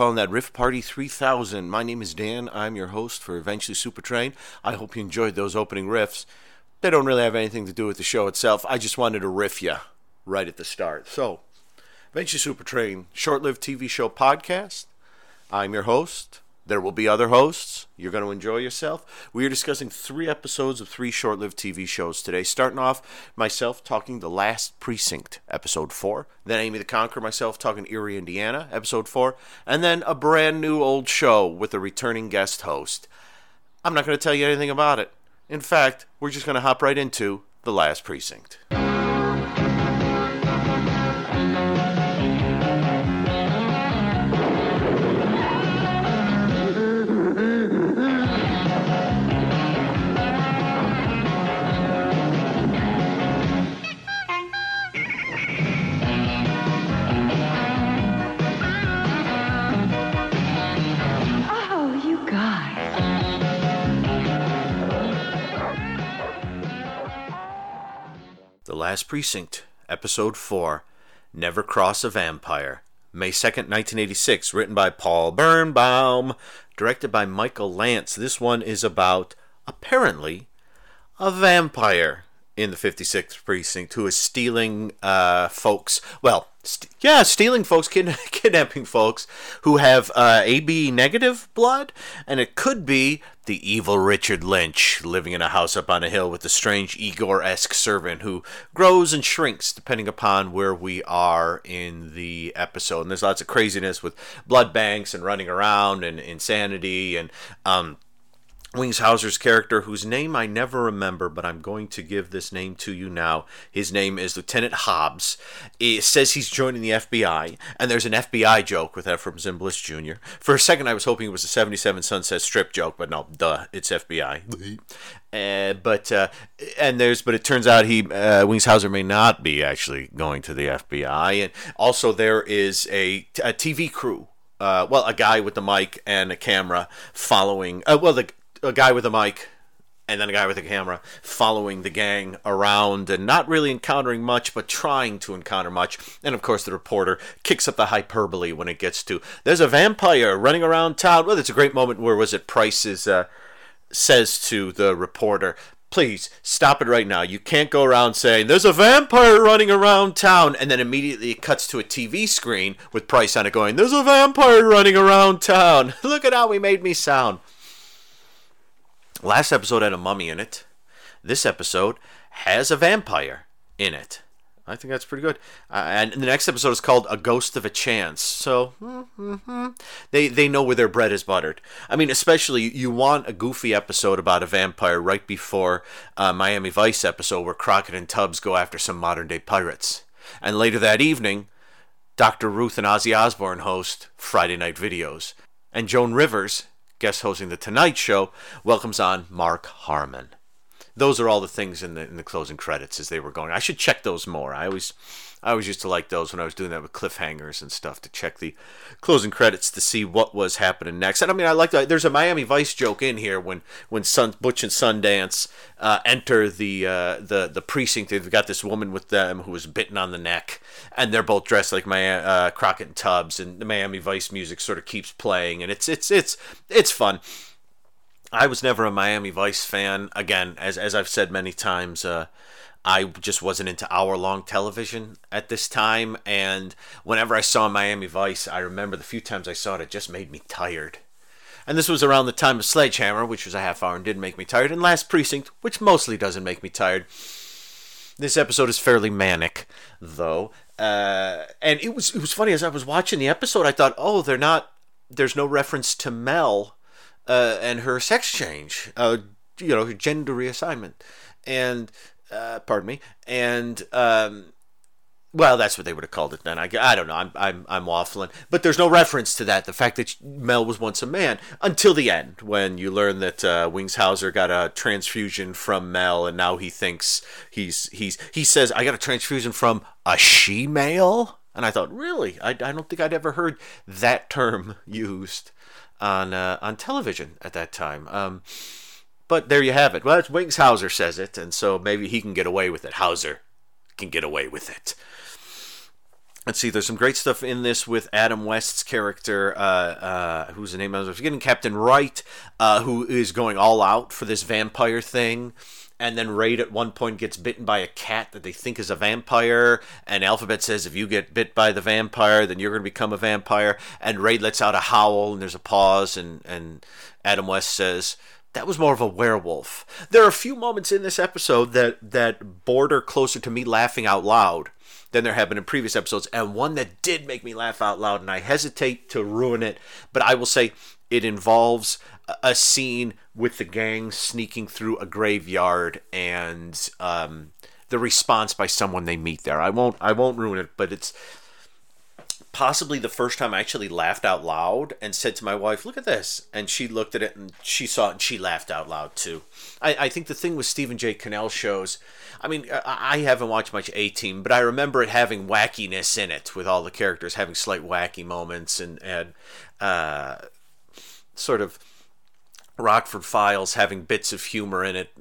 Calling that Riff Party 3000. My name is Dan. I'm your host for Eventually Supertrain. I hope you enjoyed those opening riffs. They don't really have anything to do with the show itself. I just wanted to riff you right at the start. So, Eventually Supertrain, short lived TV show podcast. I'm your host. There will be other hosts. You're going to enjoy yourself. We are discussing three episodes of three short lived TV shows today. Starting off, myself talking The Last Precinct, episode four. Then Amy the Conqueror, myself talking Erie, Indiana, episode four. And then a brand new old show with a returning guest host. I'm not going to tell you anything about it. In fact, we're just going to hop right into The Last Precinct. Last Precinct, Episode 4 Never Cross a Vampire. May 2nd, 1986, written by Paul Birnbaum, directed by Michael Lance. This one is about, apparently, a vampire in the 56th precinct who is stealing uh, folks. Well, st- yeah, stealing folks, kid- kidnapping folks who have uh, AB negative blood, and it could be the evil Richard Lynch living in a house up on a hill with a strange Igor esque servant who grows and shrinks depending upon where we are in the episode. And there's lots of craziness with blood banks and running around and insanity and. Um, Wings Hauser's character, whose name I never remember, but I'm going to give this name to you now. His name is Lieutenant Hobbs. It says he's joining the FBI, and there's an FBI joke with Efrem Zimbalist Jr. For a second, I was hoping it was a 77 Sunset Strip joke, but no, duh, it's FBI. Uh, but uh, and there's but it turns out he uh, Wings Hauser may not be actually going to the FBI, and also there is a, a TV crew uh, well, a guy with the mic and a camera following. Uh, well, the a guy with a mic and then a guy with a camera following the gang around and not really encountering much, but trying to encounter much. And of course, the reporter kicks up the hyperbole when it gets to there's a vampire running around town. Well, it's a great moment where was it Price is uh, says to the reporter. Please stop it right now. You can't go around saying there's a vampire running around town and then immediately it cuts to a TV screen with Price on it going, There's a vampire running around town. Look at how he made me sound. Last episode had a mummy in it. This episode has a vampire in it. I think that's pretty good. Uh, and the next episode is called "A Ghost of a Chance." So mhm. they they know where their bread is buttered. I mean, especially you want a goofy episode about a vampire right before uh, Miami Vice episode where Crockett and Tubbs go after some modern day pirates. And later that evening, Dr. Ruth and Ozzy Osbourne host Friday Night Videos, and Joan Rivers, guest hosting the Tonight Show, welcomes on Mark Harmon those are all the things in the in the closing credits as they were going. I should check those more. I always I always used to like those when I was doing that with cliffhangers and stuff to check the closing credits to see what was happening next. And I mean, I like that. There's a Miami Vice joke in here when when Sun, Butch and Sundance uh, enter the uh, the the precinct. They've got this woman with them who was bitten on the neck, and they're both dressed like my uh, Crockett and Tubbs, and the Miami Vice music sort of keeps playing, and it's it's it's it's fun. I was never a Miami Vice fan. Again, as as I've said many times, uh, I just wasn't into hour long television at this time. And whenever I saw Miami Vice, I remember the few times I saw it, it just made me tired. And this was around the time of Sledgehammer, which was a half hour and didn't make me tired, and Last Precinct, which mostly doesn't make me tired. This episode is fairly manic, though. Uh, and it was it was funny as I was watching the episode, I thought, oh, they're not. There's no reference to Mel uh, and her sex change, uh, you know, her gender reassignment, and uh, pardon me, and um, well, that's what they would have called it then. I, I don't know. I'm, I'm I'm waffling, but there's no reference to that. The fact that Mel was once a man until the end, when you learn that uh, Wings Hauser got a transfusion from Mel, and now he thinks he's he's he says I got a transfusion from a she male, and I thought really, I, I don't think I'd ever heard that term used on uh, on television at that time. Um, but there you have it. Well, it's Wings Hauser says it, and so maybe he can get away with it. Hauser can get away with it. let's see. There's some great stuff in this with Adam West's character, uh, uh, who's the name I was forgetting, Captain Wright, uh, who is going all out for this vampire thing. And then Raid at one point gets bitten by a cat that they think is a vampire. And Alphabet says, if you get bit by the vampire, then you're going to become a vampire. And Raid lets out a howl, and there's a pause. And, and Adam West says, that was more of a werewolf. There are a few moments in this episode that, that border closer to me laughing out loud than there have been in previous episodes, and one that did make me laugh out loud, and I hesitate to ruin it, but I will say it involves a scene with the gang sneaking through a graveyard and um, the response by someone they meet there. I won't I won't ruin it, but it's possibly the first time I actually laughed out loud and said to my wife, "Look at this," and she looked at it and she saw it and she laughed out loud too. I, I think the thing with Stephen J. Cannell shows, I mean, I, I haven't watched much A Team, but I remember it having wackiness in it with all the characters having slight wacky moments and and uh, sort of Rockford Files having bits of humor in it.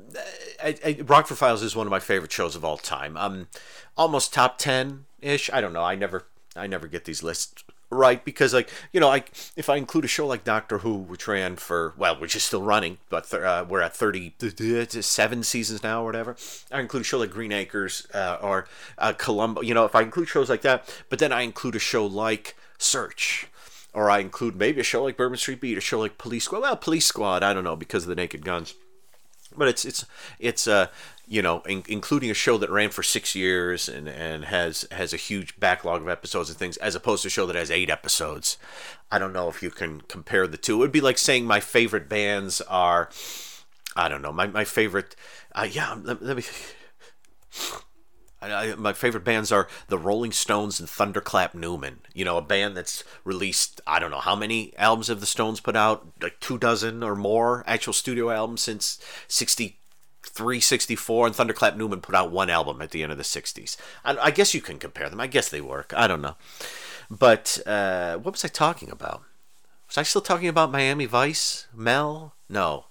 I, I, Rockford Files is one of my favorite shows of all time. Um, almost top ten ish. I don't know. I never I never get these lists right because like you know I if i include a show like doctor who which ran for well which is still running but uh, we're at 37 seasons now or whatever i include a show like green acres uh, or uh, columbo you know if i include shows like that but then i include a show like search or I include maybe a show like Bourbon Street Beat, a show like Police Squad. Well, Police Squad, I don't know because of the Naked Guns, but it's it's it's uh you know in, including a show that ran for six years and and has has a huge backlog of episodes and things as opposed to a show that has eight episodes. I don't know if you can compare the two. It would be like saying my favorite bands are, I don't know, my my favorite. Uh, yeah, let, let me. I, my favorite bands are the Rolling Stones and Thunderclap Newman. You know, a band that's released, I don't know how many albums have the Stones put out, like two dozen or more actual studio albums since 63, 64, and Thunderclap Newman put out one album at the end of the 60s. I, I guess you can compare them. I guess they work. I don't know. But uh, what was I talking about? Was I still talking about Miami Vice? Mel? No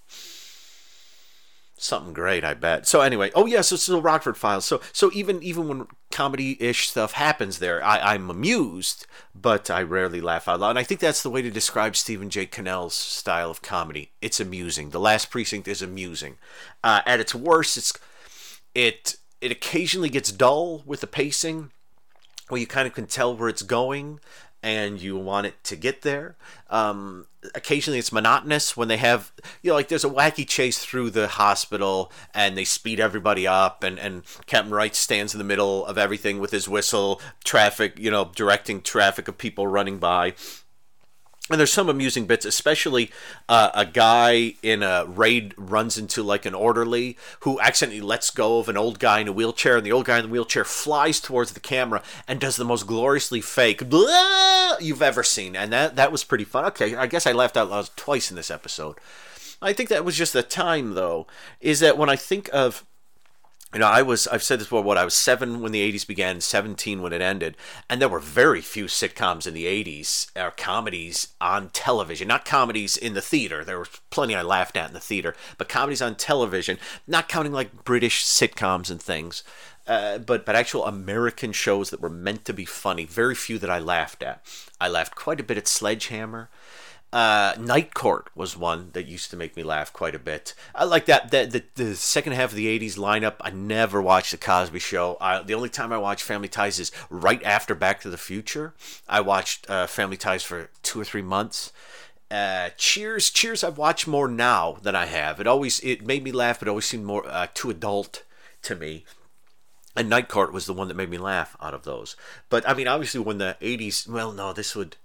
something great, I bet. So anyway, oh yeah, so so Rockford Files. So so even even when comedy-ish stuff happens there, I, I'm amused, but I rarely laugh out loud. And I think that's the way to describe Stephen J. Cannell's style of comedy. It's amusing. The Last Precinct is amusing. Uh, at its worst, it's it it occasionally gets dull with the pacing, where you kind of can tell where it's going and you want it to get there. Um, occasionally it's monotonous when they have, you know, like there's a wacky chase through the hospital and they speed everybody up and, and Captain Wright stands in the middle of everything with his whistle, traffic, you know, directing traffic of people running by and there's some amusing bits, especially uh, a guy in a raid runs into like an orderly who accidentally lets go of an old guy in a wheelchair, and the old guy in the wheelchair flies towards the camera and does the most gloriously fake you've ever seen, and that that was pretty fun. Okay, I guess I laughed out loud twice in this episode. I think that was just the time, though, is that when I think of you know, I was, I've said this before, what, I was seven when the 80s began, 17 when it ended, and there were very few sitcoms in the 80s, or comedies on television. Not comedies in the theater, there were plenty I laughed at in the theater, but comedies on television, not counting like British sitcoms and things, uh, but, but actual American shows that were meant to be funny. Very few that I laughed at. I laughed quite a bit at Sledgehammer. Uh, Night Court was one that used to make me laugh quite a bit. I like that. The, the, the second half of the 80s lineup, I never watched The Cosby Show. I, the only time I watched Family Ties is right after Back to the Future. I watched uh, Family Ties for two or three months. Uh, Cheers, Cheers. I've watched more now than I have. It always it made me laugh, but it always seemed more uh, too adult to me. And Night Court was the one that made me laugh out of those. But I mean, obviously, when the 80s, well, no, this would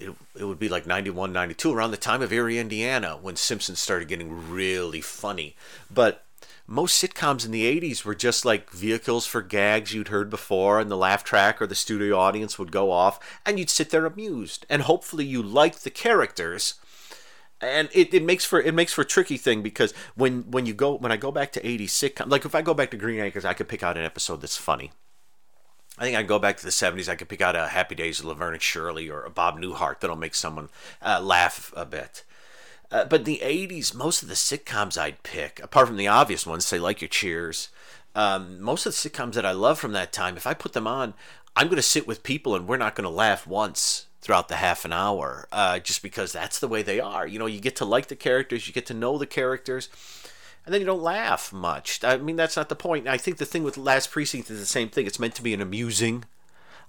it, it would be like 91, 92, around the time of Erie, Indiana, when Simpsons started getting really funny. But most sitcoms in the 80s were just like vehicles for gags you'd heard before, and the laugh track or the studio audience would go off, and you'd sit there amused. And hopefully you liked the characters. And it, it makes for it makes for a tricky thing because when when you go when I go back to 80s sitcom like if I go back to Green Acres I could pick out an episode that's funny I think I go back to the 70s. I could pick out a Happy Days of Laverne and Shirley or a Bob Newhart that'll make someone uh, laugh a bit. Uh, but in the 80s, most of the sitcoms I'd pick, apart from the obvious ones, say like your Cheers, um, most of the sitcoms that I love from that time, if I put them on, I'm going to sit with people and we're not going to laugh once throughout the half an hour, uh, just because that's the way they are. You know, you get to like the characters, you get to know the characters, and then you don't laugh much. I mean, that's not the point. I think the thing with Last Precinct is the same thing. It's meant to be an amusing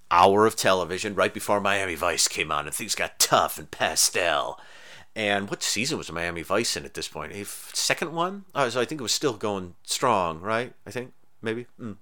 hour of television right before Miami Vice came on, and things got tough and pastel. And what season was Miami Vice in at this point? A second one? Oh, so I think it was still going strong, right? I think maybe. Mm.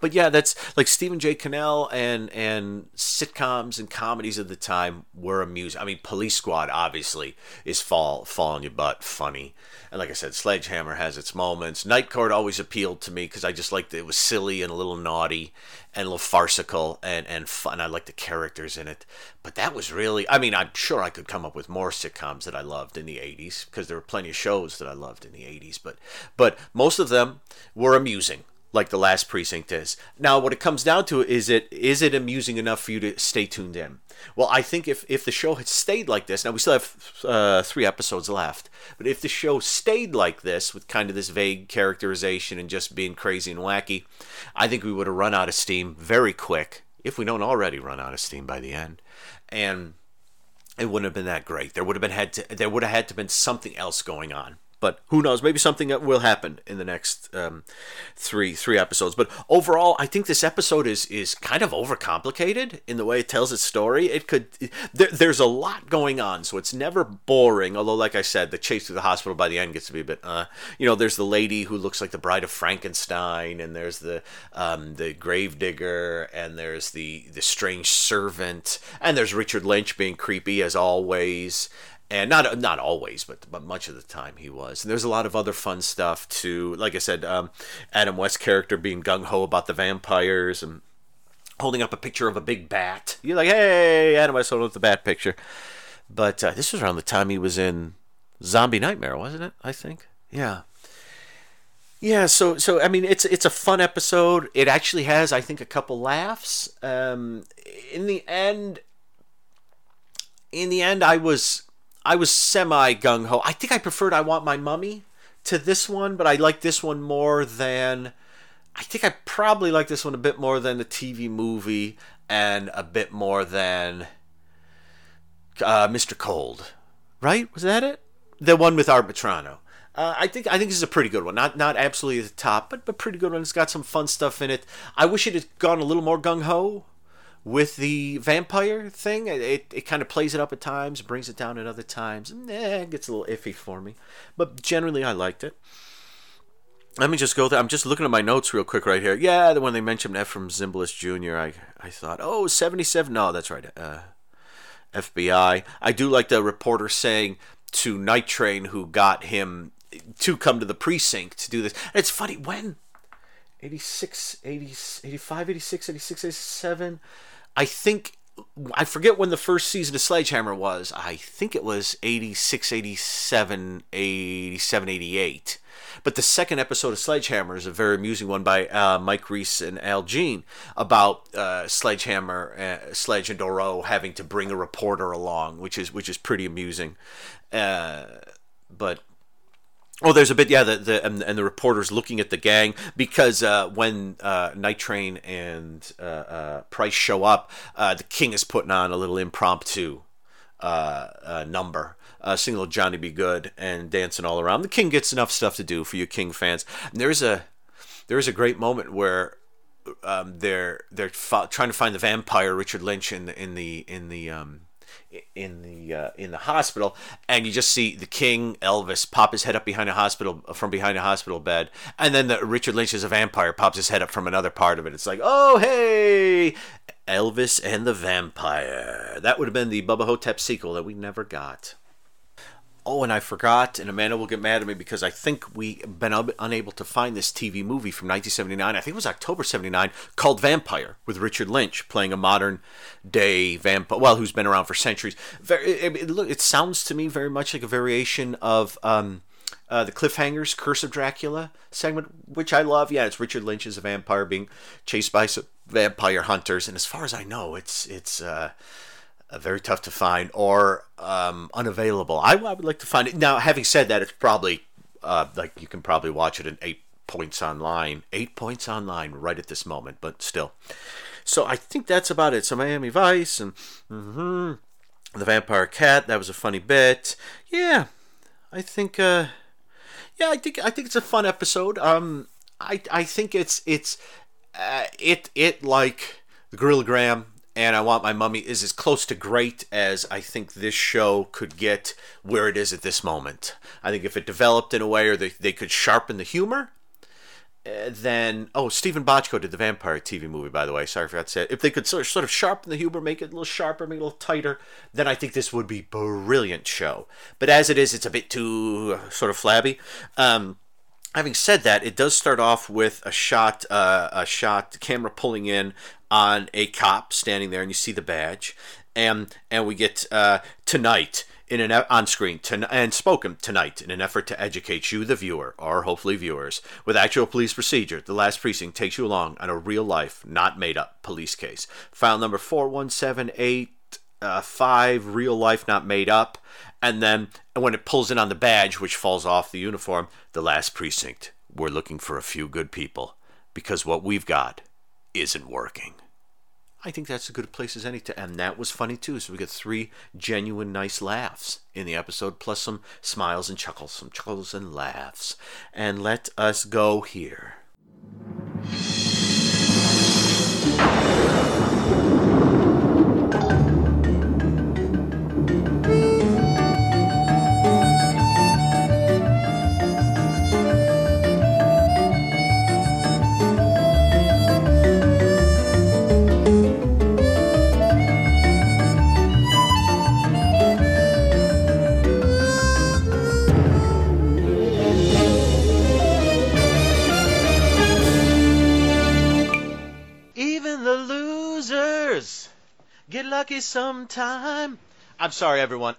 But yeah, that's like Stephen J. Cannell and and sitcoms and comedies of the time were amusing. I mean, Police Squad obviously is fall fall on your butt funny, and like I said, Sledgehammer has its moments. Night Court always appealed to me because I just liked it. was silly and a little naughty and a little farcical and and fun. I liked the characters in it. But that was really, I mean, I'm sure I could come up with more sitcoms that I loved in the '80s because there were plenty of shows that I loved in the '80s. But but most of them were amusing like the last precinct is. Now, what it comes down to is it is it amusing enough for you to stay tuned in? Well, I think if if the show had stayed like this, now we still have uh, three episodes left, but if the show stayed like this with kind of this vague characterization and just being crazy and wacky, I think we would have run out of steam very quick if we don't already run out of steam by the end, and it wouldn't have been that great. There would have been had to there would have had to been something else going on but who knows? Maybe something will happen in the next um, three three episodes. But overall, I think this episode is is kind of overcomplicated in the way it tells its story. It could there, there's a lot going on, so it's never boring. Although, like I said, the chase through the hospital by the end gets to be a bit. Uh, you know, there's the lady who looks like the Bride of Frankenstein, and there's the um, the grave digger, and there's the the strange servant, and there's Richard Lynch being creepy as always and not not always, but but much of the time he was. And there's a lot of other fun stuff too. Like I said, um, Adam West's character being gung ho about the vampires and holding up a picture of a big bat. You're like, hey, Adam West holding up the bat picture. But uh, this was around the time he was in Zombie Nightmare, wasn't it? I think. Yeah. Yeah, so so I mean it's it's a fun episode. It actually has I think a couple laughs. Um, in the end, in the end, I was I was semi gung ho. I think I preferred I Want My Mummy to this one, but I like this one more than. I think I probably like this one a bit more than the TV movie and a bit more than uh, Mr. Cold. Right? Was that it? The one with Arbitrano. Uh, I think I think this is a pretty good one. Not not absolutely at the top, but but pretty good one. It's got some fun stuff in it. I wish it had gone a little more gung ho with the vampire thing. It, it kind of plays it up at times, brings it down at other times. And, eh, it gets a little iffy for me. But generally, I liked it. Let me just go there. I'm just looking at my notes real quick right here. Yeah, the when they mentioned Efrem Zimbalist Jr., I, I thought, oh, 77. No, that's right. Uh, FBI. I do like the reporter saying to Night Train, who got him to come to the precinct to do this. And it's funny, when 86, 80, 85, 86, 86, 87. I think I forget when the first season of Sledgehammer was. I think it was 86, 87, 87, 88. But the second episode of Sledgehammer is a very amusing one by uh, Mike Reiss and Al Jean about uh, Sledgehammer, uh, Sledge and Doreau having to bring a reporter along, which is which is pretty amusing. Uh, but Oh, there's a bit, yeah. The, the and, and the reporters looking at the gang because uh, when uh, Night Train and uh, uh Price show up, uh, the King is putting on a little impromptu uh, number, singing little Johnny B. Goode and dancing all around. The King gets enough stuff to do for you King fans. And there's a there's a great moment where um, they're they're fa- trying to find the vampire Richard Lynch in the in the in the um, in the uh, in the hospital, and you just see the King Elvis pop his head up behind a hospital from behind a hospital bed, and then the Richard Lynch is a vampire pops his head up from another part of it. It's like, oh hey, Elvis and the Vampire. That would have been the Bubba Ho-Tep sequel that we never got. Oh, and I forgot, and Amanda will get mad at me because I think we've been un- unable to find this TV movie from 1979. I think it was October 79, called Vampire, with Richard Lynch playing a modern day vampire, well, who's been around for centuries. Very, it, it, it, sounds to me very much like a variation of um, uh, the Cliffhangers Curse of Dracula segment, which I love. Yeah, it's Richard Lynch as a vampire being chased by some vampire hunters, and as far as I know, it's it's. Uh, uh, very tough to find or um, unavailable. I, I, would like to find it. Now, having said that, it's probably uh, like you can probably watch it in eight points online. Eight points online right at this moment, but still. so I think that's about it. So Miami Vice and mhm, the Vampire Cat. That was a funny bit. Yeah, I think. Uh, yeah, I think I think it's a fun episode. Um, I I think it's it's uh, it it like the Gorilla Graham and I Want My Mummy is as close to great as I think this show could get where it is at this moment. I think if it developed in a way or they, they could sharpen the humor, uh, then oh Steven Bochco did the vampire TV movie by the way sorry I forgot to say it. if they could sort of, sort of sharpen the humor make it a little sharper make it a little tighter then I think this would be brilliant show but as it is it's a bit too uh, sort of flabby um, having said that, it does start off with a shot, uh, a shot, camera pulling in on a cop standing there, and you see the badge, and and we get uh, tonight in an on screen to, and spoken tonight in an effort to educate you, the viewer, or hopefully viewers, with actual police procedure. The last precinct takes you along on a real life, not made up police case. File number four one seven eight uh, five, real life, not made up. And then when it pulls in on the badge, which falls off the uniform, the last precinct. We're looking for a few good people because what we've got isn't working. I think that's as good a place as any to end. That was funny too. So we got three genuine, nice laughs in the episode, plus some smiles and chuckles, some chuckles and laughs. And let us go here. Get lucky sometime. I'm sorry, everyone.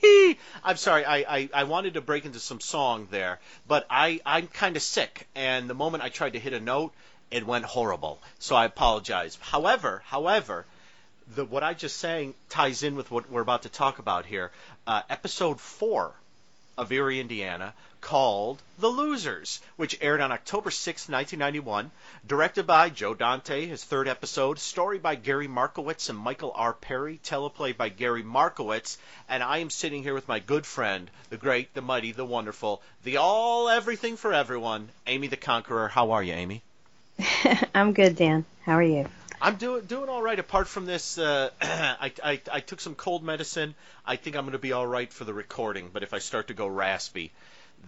I'm sorry. I, I, I wanted to break into some song there, but I, I'm kind of sick, and the moment I tried to hit a note, it went horrible. So I apologize. However, however, the what I just sang ties in with what we're about to talk about here. Uh, episode four of Erie, Indiana, called The Losers, which aired on October 6, 1991, directed by Joe Dante, his third episode, story by Gary Markowitz and Michael R. Perry, teleplay by Gary Markowitz, and I am sitting here with my good friend, the great, the mighty, the wonderful, the all everything for everyone, Amy the Conqueror. How are you, Amy? I'm good, Dan. How are you? I'm doing doing all right. Apart from this, uh, I, I I took some cold medicine. I think I'm going to be all right for the recording. But if I start to go raspy,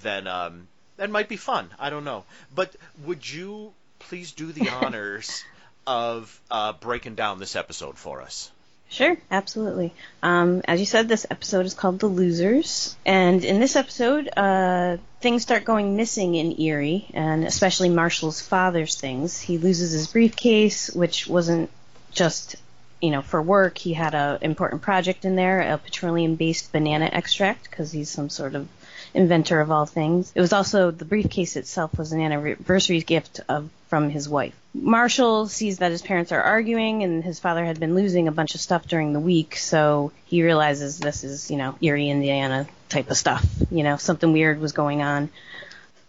then um, that might be fun. I don't know. But would you please do the honors of uh, breaking down this episode for us? Sure, absolutely. Um, as you said, this episode is called The Losers. And in this episode, uh, things start going missing in Erie, and especially Marshall's father's things. He loses his briefcase, which wasn't just, you know, for work. He had an important project in there, a petroleum-based banana extract, because he's some sort of inventor of all things. It was also the briefcase itself was an anniversary gift of from his wife. Marshall sees that his parents are arguing and his father had been losing a bunch of stuff during the week, so he realizes this is, you know, Erie, Indiana type of stuff. You know, something weird was going on.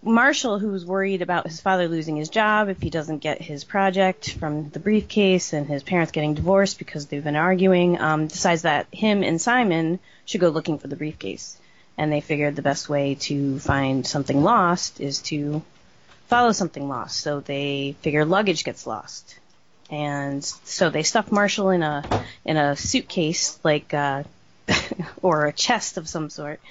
Marshall, who's worried about his father losing his job if he doesn't get his project from the briefcase and his parents getting divorced because they've been arguing, um, decides that him and Simon should go looking for the briefcase and they figured the best way to find something lost is to follow something lost. So they figure luggage gets lost, and so they stuff Marshall in a in a suitcase like uh, or a chest of some sort,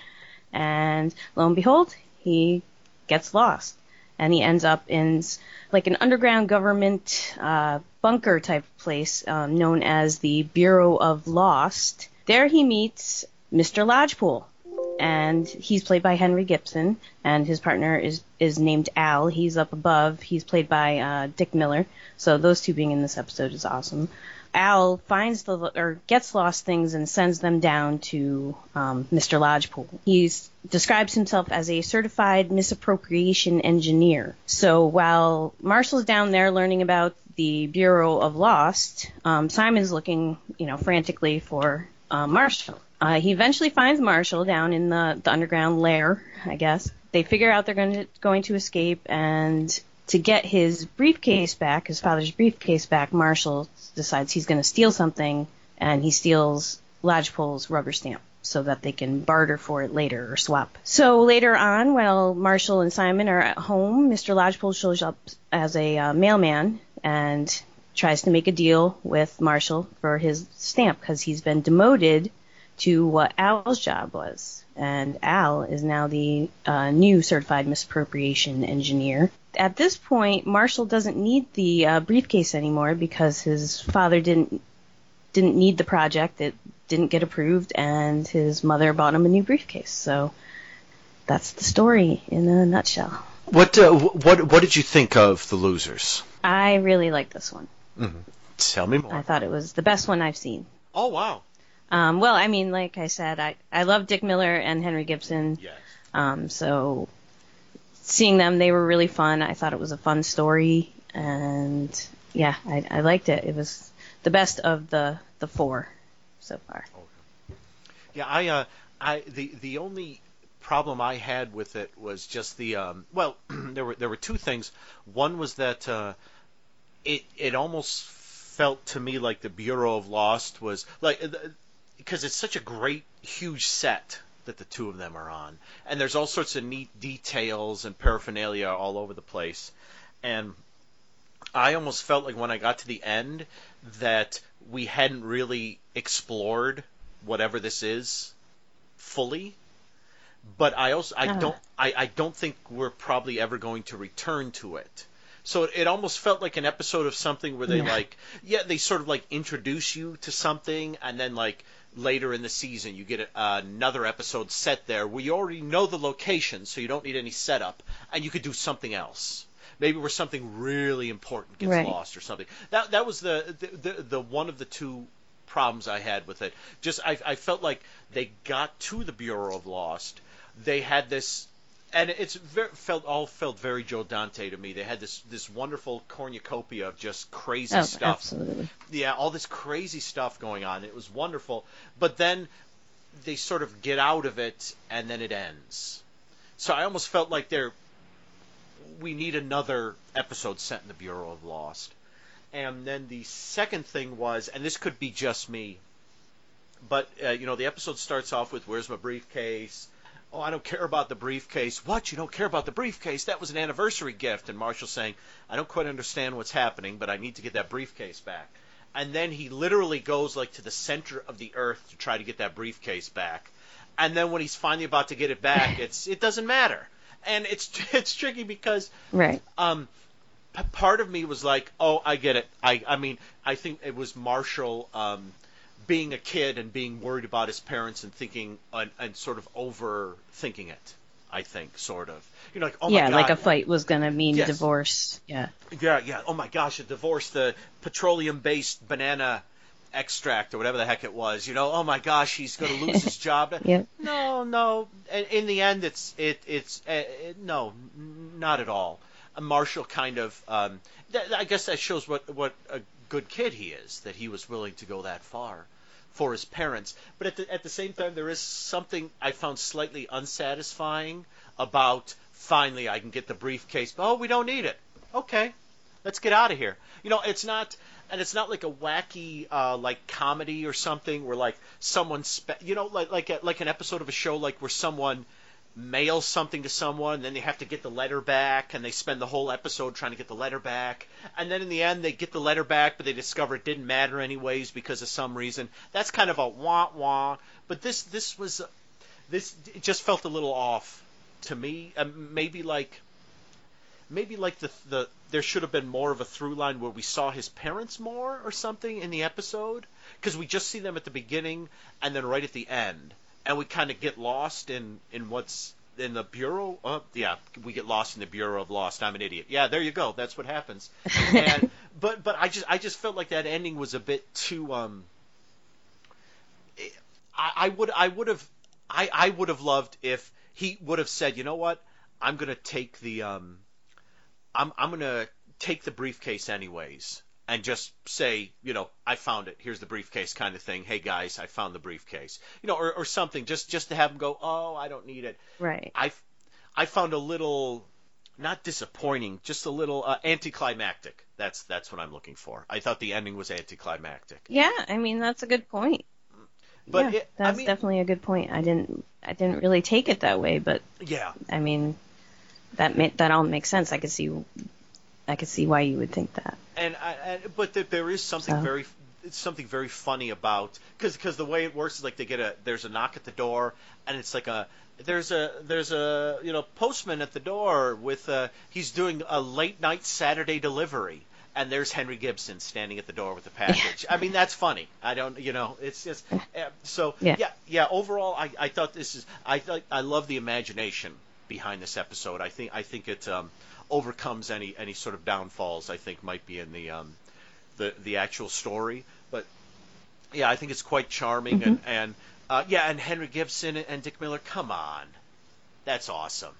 and lo and behold, he gets lost, and he ends up in like an underground government uh, bunker type place um, known as the Bureau of Lost. There he meets Mr. Lodgepole, and he's played by Henry Gibson, and his partner is is named Al. He's up above. He's played by uh, Dick Miller. So those two being in this episode is awesome. Al finds the or gets lost things and sends them down to um, Mr. Lodgepole. He describes himself as a certified misappropriation engineer. So while Marshall's down there learning about the Bureau of Lost, um, Simon's looking, you know, frantically for uh, Marshall. Uh, he eventually finds Marshall down in the, the underground lair, I guess. They figure out they're going to, going to escape, and to get his briefcase back, his father's briefcase back, Marshall decides he's going to steal something, and he steals Lodgepole's rubber stamp so that they can barter for it later or swap. So later on, while Marshall and Simon are at home, Mr. Lodgepole shows up as a uh, mailman and tries to make a deal with Marshall for his stamp because he's been demoted to what Al's job was. And Al is now the uh, new certified misappropriation engineer. At this point, Marshall doesn't need the uh, briefcase anymore because his father didn't didn't need the project. It didn't get approved, and his mother bought him a new briefcase. So that's the story in a nutshell. What uh, what what did you think of the losers? I really like this one. Mm-hmm. Tell me more. I thought it was the best one I've seen. Oh wow. Um, well, I mean, like I said, I I love Dick Miller and Henry Gibson. Yes. Um, so seeing them, they were really fun. I thought it was a fun story, and yeah, I, I liked it. It was the best of the the four so far. Yeah, I uh, I the the only problem I had with it was just the um, well, there were there were two things. One was that uh, it it almost felt to me like the Bureau of Lost was like because it's such a great huge set that the two of them are on, and there's all sorts of neat details and paraphernalia all over the place, and I almost felt like when I got to the end that we hadn't really explored whatever this is fully. But I also I Uh-huh. don't I, I don't think we're probably ever going to return to it. So it, it almost felt like an episode of something where they Yeah. like yeah they sort of like introduce you to something and then like later in the season you get a, another episode set there where you already know the location so you don't need any setup and you could do something else. Maybe where something really important gets Right. lost or something. That that was the the, the the one of the two problems I had with it. Just I, I felt like they got to the Bureau of Lost. They had this and it's very, felt all felt very Joe Dante to me. They had this this wonderful cornucopia of just crazy Oh, stuff absolutely. yeah, all this crazy stuff going on. It was wonderful, but then they sort of get out of it, and then it ends. So I almost felt like they're we need another episode set in the Bureau of Lost. And then the second thing was, and this could be just me, but uh, you know, the episode starts off with "Where's my briefcase?" Oh, I don't care about the briefcase. What? You don't care about the briefcase? That was an anniversary gift. And Marshall saying, I don't quite understand what's happening, but I need to get that briefcase back. And then he literally goes like to the center of the earth to try to get that briefcase back. And then when he's finally about to get it back, it's it doesn't matter. And it's it's tricky because Right. um, p- part of me was like, oh, I get it. I, I mean, I think it was Marshall um, being a kid and being worried about his parents and thinking and, and sort of overthinking it. I think, sort of. You know, like, oh yeah, my God. like a fight was going to mean Yes. divorce. Yeah. Yeah, yeah. Oh my gosh, a divorce, the petroleum-based banana extract or whatever the heck it was. You know, oh my gosh, he's going to lose his job. Yep. No, no. In, the end, it's it it's uh, no, not at all. Uh, Marshall kind of, um, th- I guess that shows what what a good kid he is that he was willing to go that far for his parents. But at the at the same time, there is something I found slightly unsatisfying about finally I can get the briefcase. Oh, we don't need it. Okay, let's get out of here. You know, it's not, and it's not like a wacky uh, like comedy or something where like someone, spe- you know, like like a, like an episode of a show like where someone mails something to someone, and then they have to get the letter back, and they spend the whole episode trying to get the letter back, and then in the end they get the letter back, but they discover it didn't matter anyways because of some reason. That's kind of a wah wah. But this this was this it just felt a little off to me. Um, maybe like maybe like the the there should have been more of a through line where we saw his parents more or something in the episode because we just see them at the beginning and then right at the end and we kind of get lost in in what's in the bureau uh, yeah we get lost in the bureau of lost. I'm an idiot. Yeah there you go. That's what happens. And but but i just i just felt like that ending was a bit too um I, I would I would have I, I would have loved if he would have said, you know what, I'm gonna take the um I'm I'm gonna take the briefcase anyways and just say, you know, I found it. Here's the briefcase kind of thing. Hey guys, I found the briefcase. You know, or, or something just just to have them go, oh, I don't need it. Right. I I found a little not disappointing, just a little uh, anticlimactic. That's that's what I'm looking for. I thought the ending was anticlimactic. Yeah, I mean that's a good point. But yeah, it- I that's mean- definitely a good point. I didn't I didn't really take it that way, but Yeah, I mean that that all makes sense. I could see I could see why you would think that. and, I, and but th- there is something So? very it's something very funny about because because the way it works is like they get a there's a knock at the door and it's like a there's a there's a you know postman at the door with a he's doing a late night Saturday delivery and there's Henry Gibson standing at the door with the package. I mean that's funny. I don't you know it's just uh, so Yeah. yeah yeah overall I, I thought this is I thought I love the imagination behind this episode. I think I think it um, overcomes any any sort of downfalls I think might be in the um, the the actual story. But yeah, I think it's quite charming and and uh, yeah, and Henry Gibson and Dick Miller, come on, that's awesome.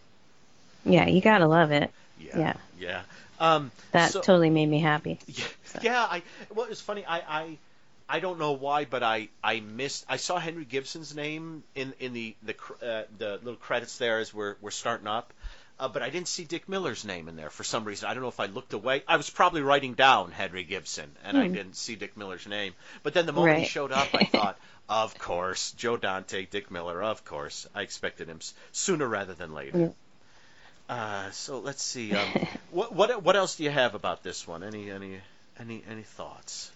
Yeah, you gotta love it. Yeah, Yeah. yeah. Um, That so- totally made me happy. yeah, yeah. I well, it was funny. I, I I don't know why, but I I missed. I saw Henry Gibson's name in in the the uh, the little credits there as we're we're starting up. Uh, but I didn't see Dick Miller's name in there for some reason. I don't know if I looked away. I was probably writing down Henry Gibson, and I didn't see Dick Miller's name. But then the moment he showed up, I thought, of course, Joe Dante, Dick Miller, of course. I expected him sooner rather than later. Yeah. Uh, so let's see. Um, what what what else do you have about this one? Any any any any thoughts?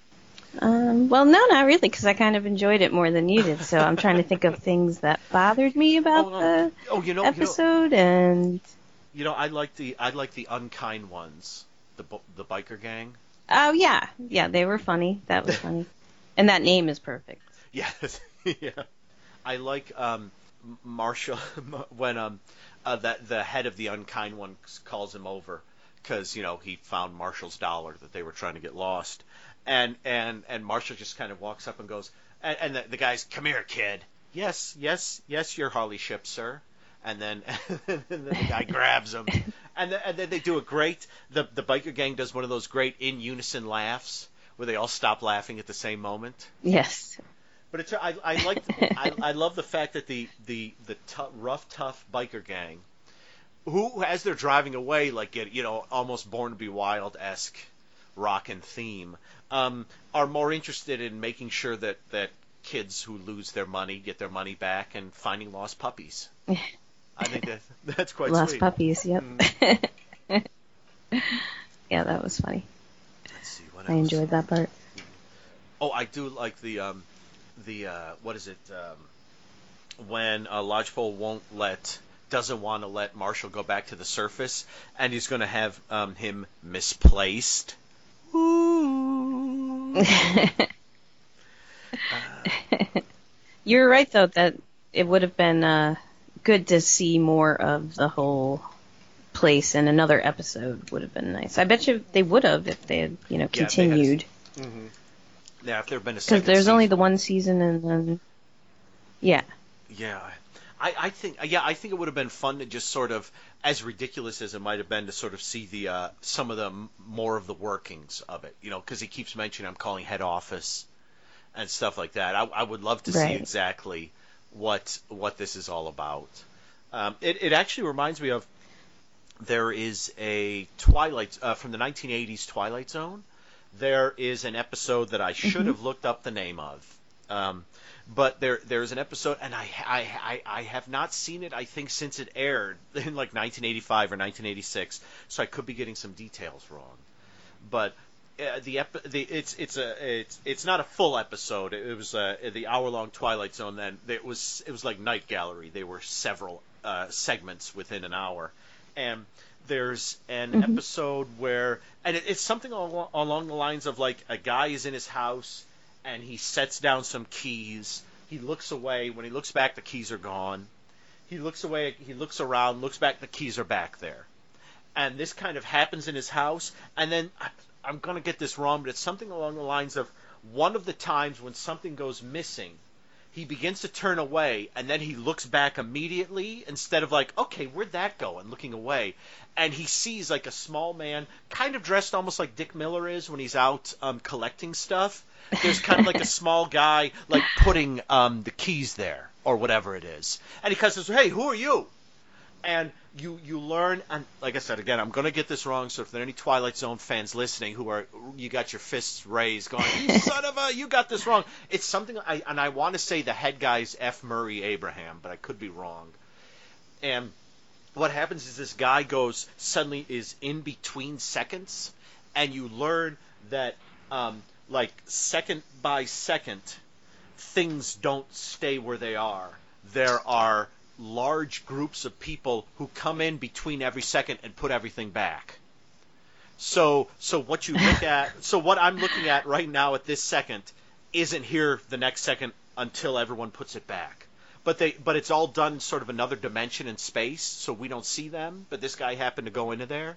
Um, well, no, not really, because I kind of enjoyed it more than you did. So I'm trying to think of things that bothered me about Oh, no. the Oh, you know, you know, episode, and you know, I like the I like the unkind ones, the the biker gang. oh yeah, yeah, they were funny. That was funny, and that name is perfect. Yes, yeah. I like um, M- Marshall when um, uh, that the head of the unkind ones calls him over because you know he found Marshall's dollar that they were trying to get lost, and and and Marshall just kind of walks up and goes, and, and the, the guy's, "Come here, kid." Yes, yes, yes, your Harley ship, sir. And then, and then the guy grabs him, and, then and then they do a great. The the biker gang does one of those great in unison laughs where they all stop laughing at the same moment. Yes, But it's I I like I, I love the fact that the the the rough tough biker gang, who as they're driving away like get you know almost Born to Be Wild esque rock and theme, um, are more interested in making sure that that kids who lose their money get their money back and finding lost puppies. I think that that's quite lost sweet. puppies. Yep. Mm. yeah, that was funny. Let's see what I else. enjoyed that part. Oh, I do like the um, the uh, what is it? Um, when uh, Lodgepole won't let doesn't want to let Marshall go back to the surface, and he's going to have um, him misplaced. Ooh. You're right though that it would have been uh, good to see more of the whole place in another episode. Would have been nice. I bet you they would have if they had you know Yeah, if they had- continued. yeah, if there had been a Because there's only the one season and then yeah. Yeah, I, I think yeah I think it would have been fun to just sort of as ridiculous as it might have been to sort of see the uh, some of the more of the workings of it, you know, because he keeps mentioning I'm calling head office and stuff like that. I, I would love to see Right. exactly what what this is all about. Um, it it actually reminds me of there is a Twilight uh, from the 1980s Twilight Zone. There is an episode that I should have looked up the name of. Um, but there there's an episode, and I, I I I have not seen it. I think since it aired in like 1985 or 1986, so I could be getting some details wrong. But uh, the, ep- the it's it's a it's it's not a full episode. It was uh, the hour long Twilight Zone. Then it was it was like Night Gallery. There were several uh, segments within an hour, and there's an episode where and it, it's something along, along the lines of like a guy is in his house and he sets down some keys. He looks away. When he looks back, the keys are gone. He looks away. He looks around. Looks back. The keys are back there. And this kind of happens in his house. And then I'm going to get this wrong, but it's something along the lines of one of the times when something goes missing, he begins to turn away, and then he looks back immediately instead of like, okay, where'd that go? And looking away, and he sees like a small man, kind of dressed almost like Dick Miller is when he's out um, collecting stuff. There's kind of like a small guy like putting um, the keys there or whatever it is, and he kind of says, "Hey, who are you?" and you you learn and like I said again I'm going to get this wrong so if there are any Twilight Zone fans listening who are you got your fists raised going you son of a you got this wrong. It's something I and I want to say the head guy's F. Murray Abraham but I could be wrong. And what happens is this guy goes suddenly is in between seconds and you learn that um, like second by second things don't stay where they are. There are large groups of people who come in between every second and put everything back. So so what you look at so what I'm looking at right now at this second isn't here the next second until everyone puts it back. But they but it's all done sort of another dimension in space, so we don't see them, but this guy happened to go into there.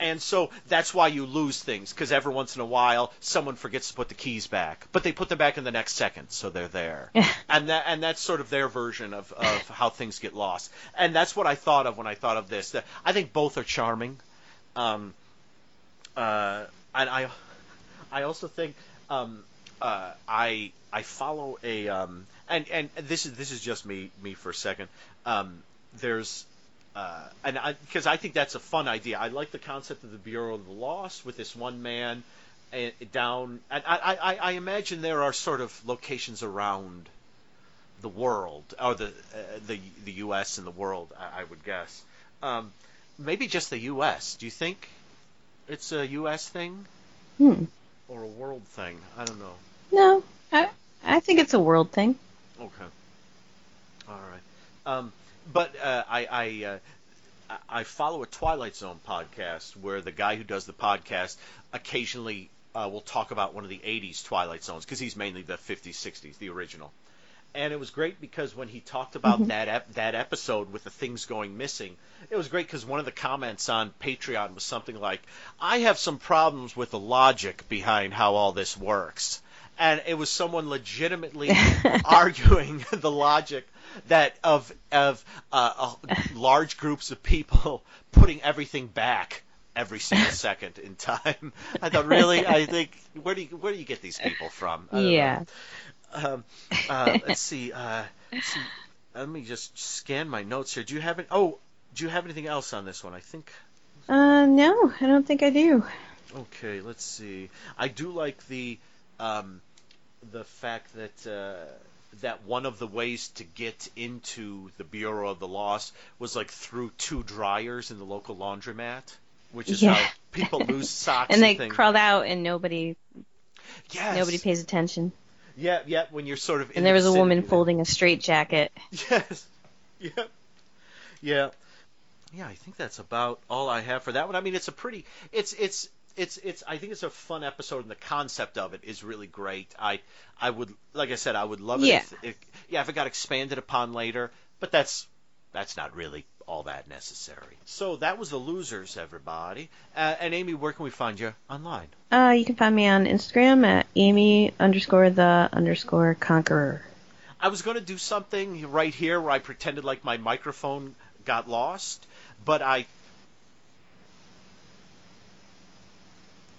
And so that's why you lose things because every once in a while someone forgets to put the keys back, but they put them back in the next second, so they're there. and that and that's sort of their version of, of how things get lost. And that's what I thought of when I thought of this. That I think both are charming. Um, uh, and I I also think um, uh, I I follow a um, and and this is this is just me me for a second. Um, there's uh, and because I, I, think that's a fun idea. I like the concept of the Bureau of the Lost with this one man and, uh, down. And I, I, I imagine there are sort of locations around the world, or the uh, the the U.S. and the world. I, I would guess. Um, maybe just the U.S. Do you think it's a U.S. thing hmm. or a world thing? I don't know. No, I I think it's a world thing. Okay. All right. Um, but uh, I I, uh, I follow a Twilight Zone podcast where the guy who does the podcast occasionally uh, will talk about one of the '80s Twilight Zones because he's mainly the '50s, '60s, the original. And it was great because when he talked about mm-hmm. that ep- that episode with the things going missing, it was great because one of the comments on Patreon was something like, "I have some problems with the logic behind how all this works." and it was someone legitimately arguing the logic that of of uh, uh, large groups of people putting everything back every single second in time. I thought, really, I think where do you where do you get these people from? Yeah. Um, uh, let's see. Uh, let's see. Let me just scan my notes here. Do you have it? Oh, do you have anything else on this one? I think. Uh, no, I don't think I do. Okay, let's see. I do like the um, the fact that uh, that one of the ways to get into the Bureau of the Lost was like through two dryers in the local laundromat, which is yeah. how people lose socks. and they and crawled out, and nobody, yes. nobody pays attention. Yeah, yeah. When you're sort of and there was the a woman folding a straight jacket. Yes. Yeah. Yeah. Yeah, I think that's about all I have for that one. I mean, it's a pretty, it's it's it's it's I think it's a fun episode and the concept of it is really great. I I would like I said I would love it yeah. if it, yeah if it got expanded upon later, but that's that's not really all that necessary. So that was the losers, everybody. Uh, and Amy, where can we find you online? Uh, you can find me on Instagram at Amy underscore the underscore conqueror. I was going to do something right here where I pretended like my microphone got lost, but I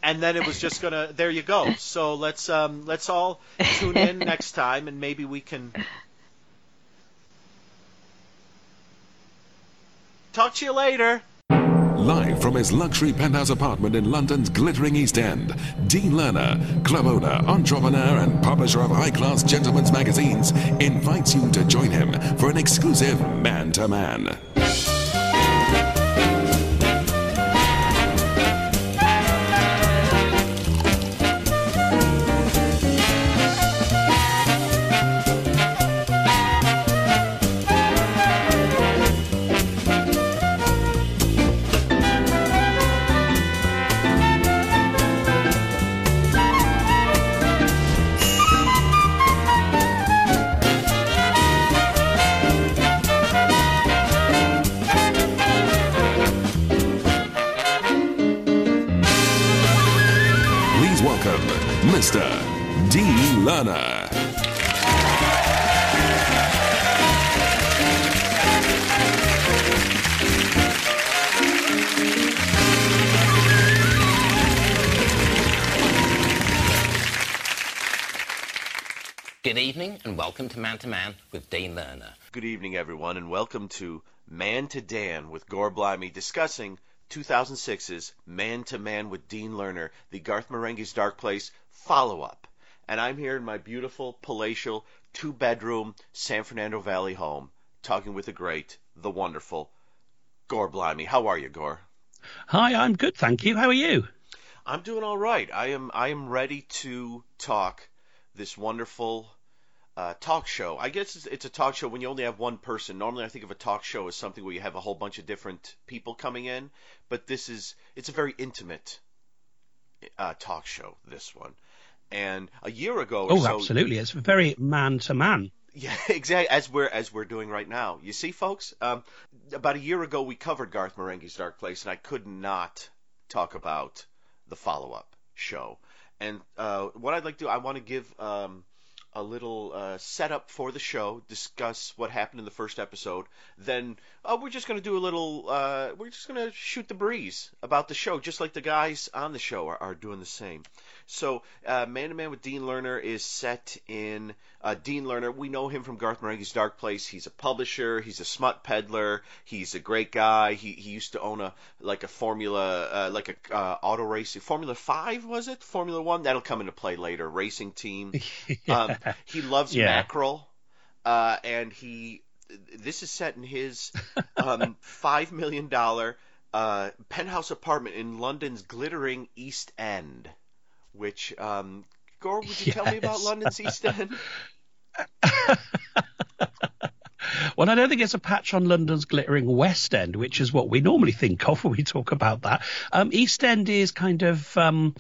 and then it was just gonna there you go so let's um let's all tune in next time and maybe we can talk to you later Live from his luxury penthouse apartment in London's glittering East End, Dean Lerner, club owner, entrepreneur, and publisher of high class gentlemen's magazines, invites you to join him for an exclusive man to man. Welcome to Man to Man with Dean Lerner. Good evening, everyone, and welcome to Man to Dan with Gore Blimey discussing 2006's Man to Man with Dean Lerner, the Garth Marenghi's Dark Place follow up. And I'm here in my beautiful, palatial, two bedroom San Fernando Valley home talking with the great, the wonderful Gore Blimey. How are you, Gore? Hi, I'm good, thank you. How are you? I'm doing all right. I am I am ready to talk this wonderful uh, talk show. I guess it's, it's, a talk show when you only have one person. Normally, I think of a talk show as something where you have a whole bunch of different people coming in, but this is it's a very intimate uh, talk show. This one, and a year ago. oh, so, absolutely! It's very man to man. Yeah, exactly. As we're as we're doing right now. You see, folks. Um, about a year ago, we covered Garth Marenghi's Dark Place, and I could not talk about the follow up show. And uh, what I'd like to do, I want to give um, a little uh, setup for the show, discuss what happened in the first episode. Then uh, we're just going to do a little, uh, we're just going to shoot the breeze about the show, just like the guys on the show are, are doing the same. So, uh, Man to Man with Dean Lerner is set in uh, Dean Lerner. We know him from Garth Marenghi's Dark Place. He's a publisher. He's a smut peddler. He's a great guy. He he used to own a like a Formula uh, like a uh, auto racing Formula Five was it Formula One that'll come into play later racing team. yeah. um, he loves yeah. mackerel, uh, and he this is set in his um, five million dollar uh, penthouse apartment in London's glittering East End which um, Gore, would you yes. tell me about London's East End? well, I don't think it's a patch on London's glittering West End, which is what we normally think of when we talk about that. Um, East End is kind of. Um,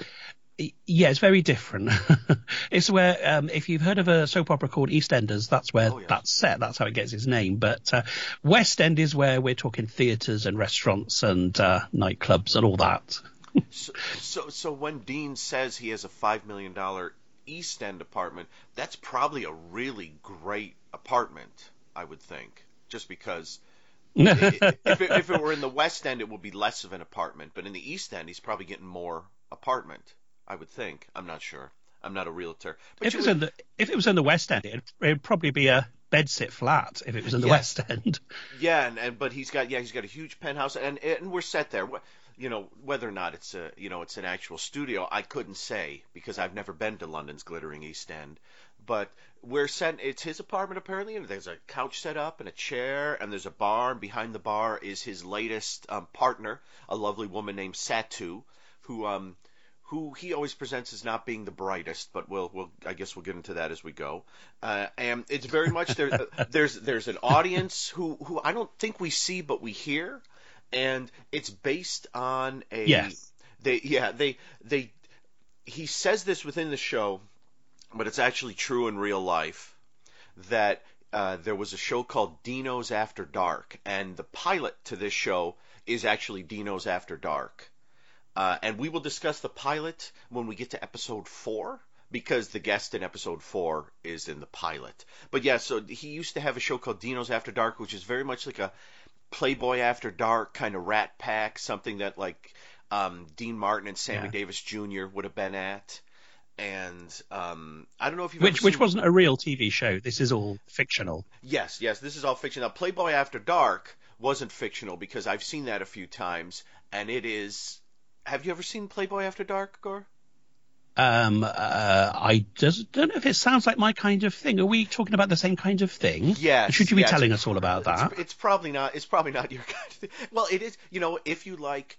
yeah, it's very different. it's where, um, if you've heard of a soap opera called EastEnders, that's where oh, that's set. That's how it gets its name. But uh, West End is where we're talking theatres and restaurants and uh, nightclubs and all that so, so, so when Dean says he has a five million dollar East End apartment, that's probably a really great apartment, I would think, just because. if, it, if it were in the West End, it would be less of an apartment, but in the East End, he's probably getting more apartment. I would think. I'm not sure. I'm not a realtor. But if it was would... in the if it was in the West End, it'd, it'd probably be a bedsit flat if it was in the. West End. Yeah, and, and but he's got yeah he's got a huge penthouse and and we're set there you know whether or not it's a you know it's an actual studio I couldn't say because I've never been to London's glittering East End but we're set it's his apartment apparently and there's a couch set up and a chair and there's a bar and behind the bar is his latest um, partner a lovely woman named Satu who um who he always presents as not being the brightest, but we'll, we'll I guess we'll get into that as we go. Uh, and it's very much there. there's there's an audience who who I don't think we see, but we hear and it's based on a yes. They yeah they they he says this within the show, but it's actually true in real life that uh, there was a show called Dino's After Dark, and the pilot to this show is actually Dino's After Dark. Uh, and we will discuss the pilot when we get to episode four because the guest in episode four is in the pilot. But yeah, so he used to have a show called Dino's After Dark, which is very much like a Playboy After Dark kind of Rat Pack, something that like um, Dean Martin and Sammy yeah. Davis Jr. would have been at. And um, I don't know if you which which wasn't a real TV show. This is all fictional. Yes, yes, this is all fictional. Now, Playboy After Dark wasn't fictional because I've seen that a few times, and it is. Have you ever seen Playboy After Dark, Gore? Um, uh, I just don't know if it sounds like my kind of thing. Are we talking about the same kind of thing? Yes. Should you be yes, telling us all about that? It's, it's, probably not. It's probably not your kind of thing. Well, it is. You know, if you like.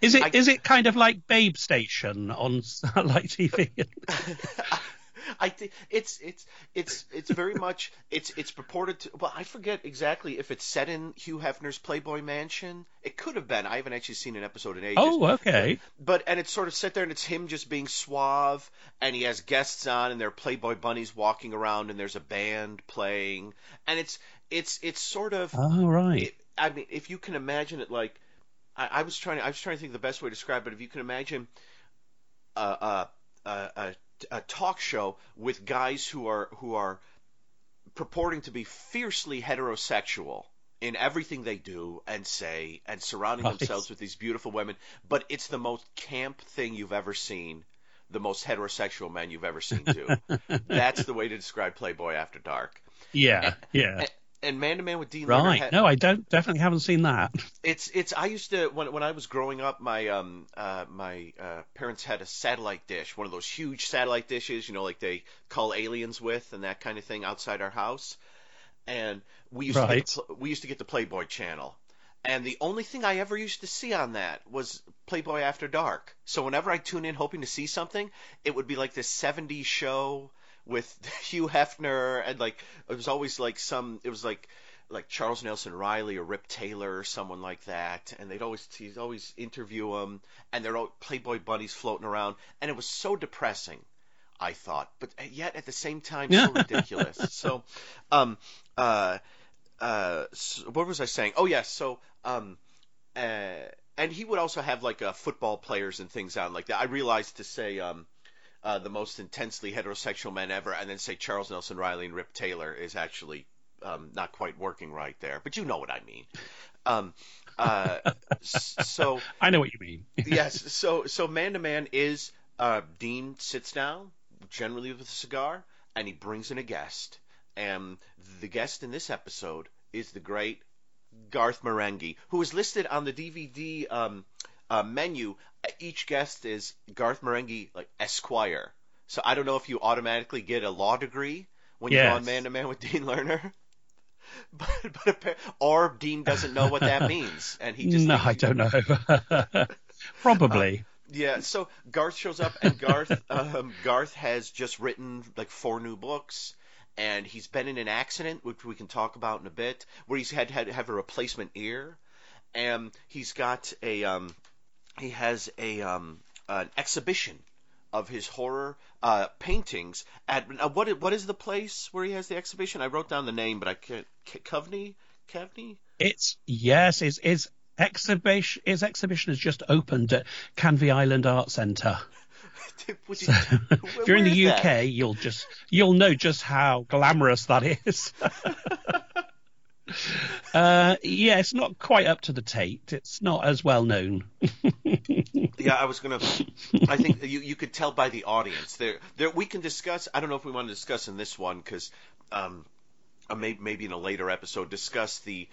Is it? I, is it kind of like Babe Station on like TV? I think it's it's it's it's very much it's it's purported to. Well, I forget exactly if it's set in Hugh Hefner's Playboy Mansion. It could have been. I haven't actually seen an episode in ages. Oh, okay. But, but and it's sort of set there, and it's him just being suave, and he has guests on, and there are Playboy bunnies walking around, and there's a band playing, and it's it's it's sort of. Oh right. It, I mean, if you can imagine it, like I, I was trying, I was trying to think of the best way to describe it. If you can imagine a a a, a a talk show with guys who are who are purporting to be fiercely heterosexual in everything they do and say and surrounding nice. themselves with these beautiful women. But it's the most camp thing you've ever seen the most heterosexual men you've ever seen too. That's the way to describe playboy after dark. Yeah yeah. and Man to Man with Dean Right. had- No, I don't. Definitely haven't seen that. it's it's I used to when when I was growing up my um uh my uh parents had a satellite dish one of those huge satellite dishes you know like they call aliens with and that kind of thing outside our house and we used to Right. get we used to get the Playboy channel and the only thing I ever used to see on that was Playboy After Dark so whenever I tune in hoping to see something it would be like this 70s show with Hugh Hefner and like it was always like some it was like like Charles Nelson Reilly or Rip Taylor or someone like that, and they'd always he'd always interview them, and they're all Playboy bunnies floating around, and it was so depressing, I thought, but yet at the same time so ridiculous. So, um, uh, uh, s what was I saying? Oh yes, so um, uh, and he would also have like uh, football players and things on like that. I realized to say um. Uh, the most intensely heterosexual men ever, and then say Charles Nelson Reilly and Rip Taylor is actually um, not quite working right there, but you know what I mean. Um, uh, so I know what you mean. yes, so so man to man is uh, Dean sits down generally with a cigar and he brings in a guest, and the guest in this episode is the great Garth Marenghi, who is listed on the DVD um, uh, menu. Each guest is Garth Marenghi, like Esquire. So I don't know if you automatically get a law degree when you go Yes. on Man to Man with Dean Lerner. But, but or Dean doesn't know what that means, and he just no, I don't know. Probably. yeah, so Garth shows up, and Garth um, Garth has just written like four new books, and he's been in an accident, which we can talk about in a bit, where he's had had to have a replacement ear, and he's got a um, he has a um, an exhibition of his horror uh, paintings at uh, what What is the place where he has the exhibition? I wrote down the name, but I can't. Coveney, Coveney. It's yes, it's, it's exhibition. His exhibition has just opened at Canvey Island Art Centre. You- if you're in the UK, that? you'll just you'll know just how glamorous that is. uh, yeah, it's not quite up to the Tate. It's not as well known. Yeah, I was gonna. I think you you could tell by the audience. There, there we can discuss. I don't know if we want to discuss in this one because, um, uh, maybe maybe in a later episode discuss the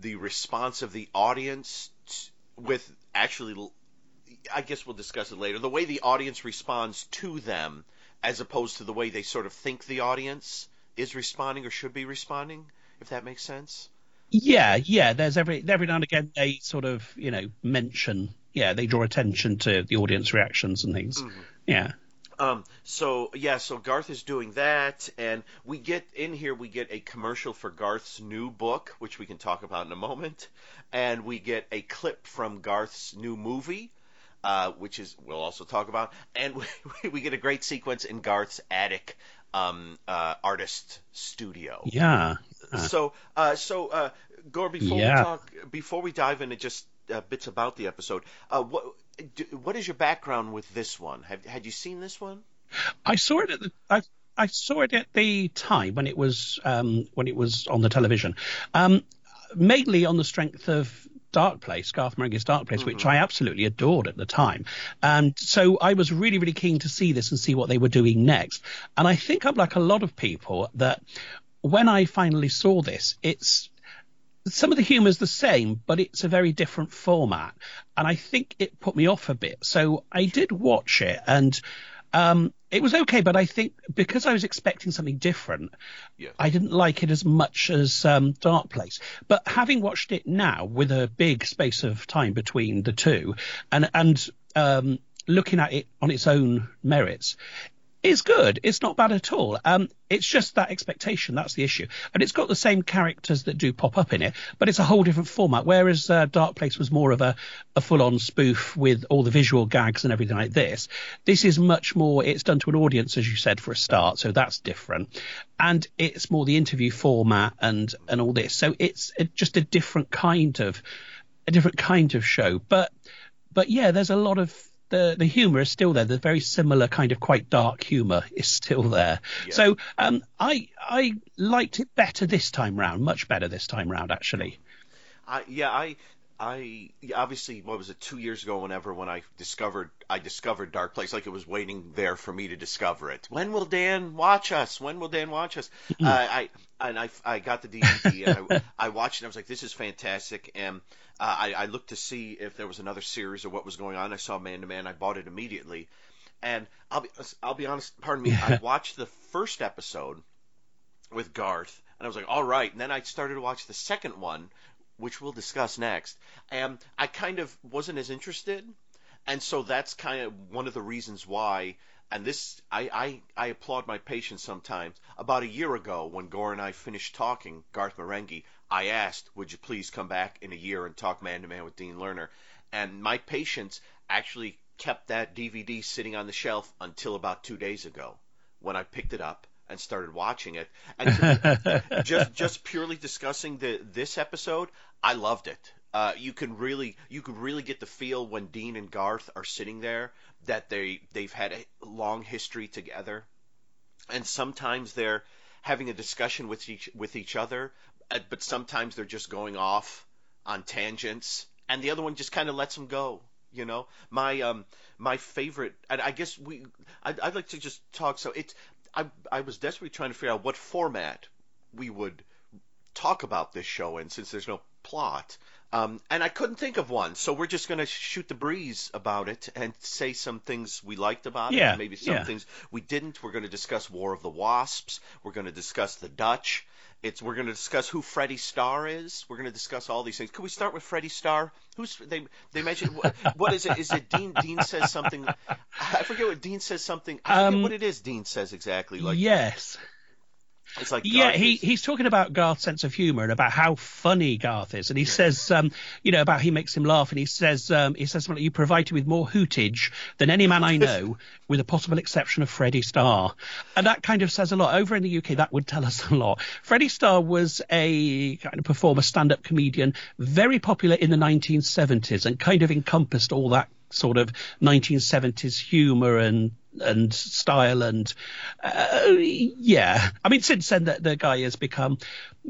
the response of the audience t- with actually. I guess we'll discuss it later. The way the audience responds to them, as opposed to the way they sort of think the audience is responding or should be responding. If that makes sense. Yeah, yeah. There's every every now and again they sort of you know mention. Yeah, they draw attention to the audience reactions and things. Yeah. Um, so yeah, so Garth is doing that, and we get in here. We get a commercial for Garth's new book, which we can talk about in a moment, and we get a clip from Garth's new movie, uh, which is we'll also talk about, and we, we get a great sequence in Garth's attic um, uh, artist studio. Yeah. So, uh, so uh, Gore, before Yeah. we talk, before we dive into just uh, bits about the episode, uh, what do, what is your background with this one? Have had you seen this one? I saw it at the I, I saw it at the time when it was um, when it was on the television, um, mainly on the strength of Dark Place, Garth Marenghi's Dark Place, which I absolutely adored at the time, and so I was really really keen to see this and see what they were doing next. And I think I'm like a lot of people that when I finally saw this, it's some of the humour's the same, but it's a very different format. And I think it put me off a bit. So I did watch it and um, it was okay, but I think because I was expecting something different, Yes. I didn't like it as much as um, Dark Place. But having watched it now with a big space of time between the two and, and um, looking at it on its own merits, it's good. It's not bad at all. Um, it's just that expectation. That's the issue. And it's got the same characters that do pop up in it, but it's a whole different format. Whereas uh, Dark Place was more of a, a full-on spoof with all the visual gags and everything like this. This is much more. It's done to an audience, as you said, for a start, so that's different. And it's more the interview format and and all this. So it's it, just a different kind of a different kind of show. But but yeah, there's a lot of the the humor is still there. The very similar kind of quite dark humor is still there. So um, I I liked it better this time round, much better this time round actually. I, yeah, I I obviously what was it two years ago? Whenever when I discovered I discovered Dark Place, like it was waiting there for me to discover it. When will Dan watch us? When will Dan watch us? uh, I and I I got the DVD and I, I watched it. and I was like, this is fantastic. And uh, I I looked to see if there was another series or what was going on. I saw Man to Man. I bought it immediately. And I'll be I'll be honest. Pardon me. I watched the first episode with Garth, and I was like, all right. And then I started to watch the second one, which we'll discuss next, and I kind of wasn't as interested, and so that's kind of one of the reasons why. And this, I, I, I applaud my patience sometimes. About a year ago, when Gore and I finished talking, Garth Marenghi, I asked, would you please come back in a year and talk man to man with Dean Lerner? And my patience actually kept that DVD sitting on the shelf until about two days ago when I picked it up and started watching it. And to- just just purely discussing the this episode, I loved it. Uh, you can really you could really get the feel when Dean and Garth are sitting there that they they've had a long history together, and sometimes they're having a discussion with each with each other, but sometimes they're just going off on tangents, and the other one just kind of lets them go. You know, my um my favorite, and I guess we I'd, I'd like to just talk. So it's I I was desperately trying to figure out what format we would talk about this show in, since there's no plot. Um, and I couldn't think of one, so we're just going to shoot the breeze about it and say some things we liked about Yeah, it, maybe some yeah. things we didn't. We're going to discuss War of the Wasps. We're going to discuss the Dutch. It's we're going to discuss who Freddie Starr is. We're going to discuss all these things. Could we start with Freddie Starr? Who's they? They mentioned what, what is it? Is it Dean? Dean says something. I forget what Dean says something. I forget Um, what it is. Dean says exactly. Like yes. It's like Yeah, he, is- he's talking about Garth's sense of humour and about how funny Garth is, and he says, um, you know, about he makes him laugh, and he says, um, he says something like, "You provide him with more hootage than any man I know, with a possible exception of Freddie Starr," and that kind of says a lot. Over in the UK, that would tell us a lot. Freddie Starr was a kind of performer, stand-up comedian, very popular in the 1970s, and kind of encompassed all that sort of 1970s humour and and style and uh, yeah. I mean since then the, the guy has become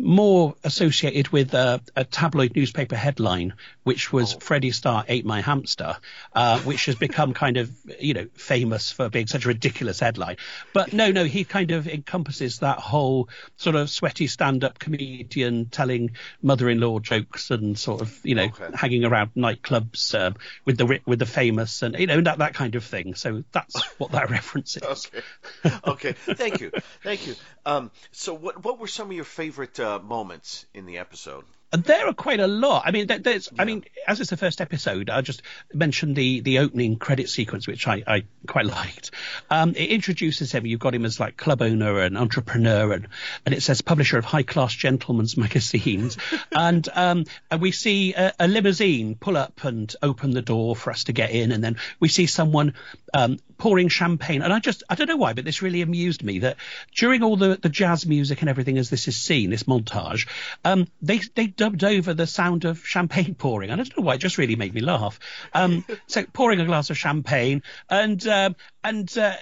more associated with a, a tabloid newspaper headline which was freddie starr ate my hamster uh, which has become kind of you know famous for being such a ridiculous headline but no no he kind of encompasses that whole sort of sweaty stand-up comedian telling mother-in-law jokes and sort of you know Okay. hanging around nightclubs um, with the with the famous and you know that that kind of thing. So that's what that reference is. Okay. Okay. Thank you. Thank you. Um, so, what what were some of your favorite uh, Uh, moments in the episode? And there are quite a lot. I mean, there- there's. I mean, as it's the first episode, I just mentioned the the opening credit sequence, which I, I quite liked. Um, it introduces him. You've got him as like club owner and entrepreneur, and and it says publisher of high class gentlemen's magazines, and um, and we see a, a limousine pull up and open the door for us to get in, and then we see someone um, pouring champagne. And I just I don't know why, but this really amused me that during all the the jazz music and everything as this is seen, this montage, um, they they dubbed over the sound of champagne pouring. And I don't know why, it just really made me laugh. Um, so pouring a glass of champagne and um, and uh,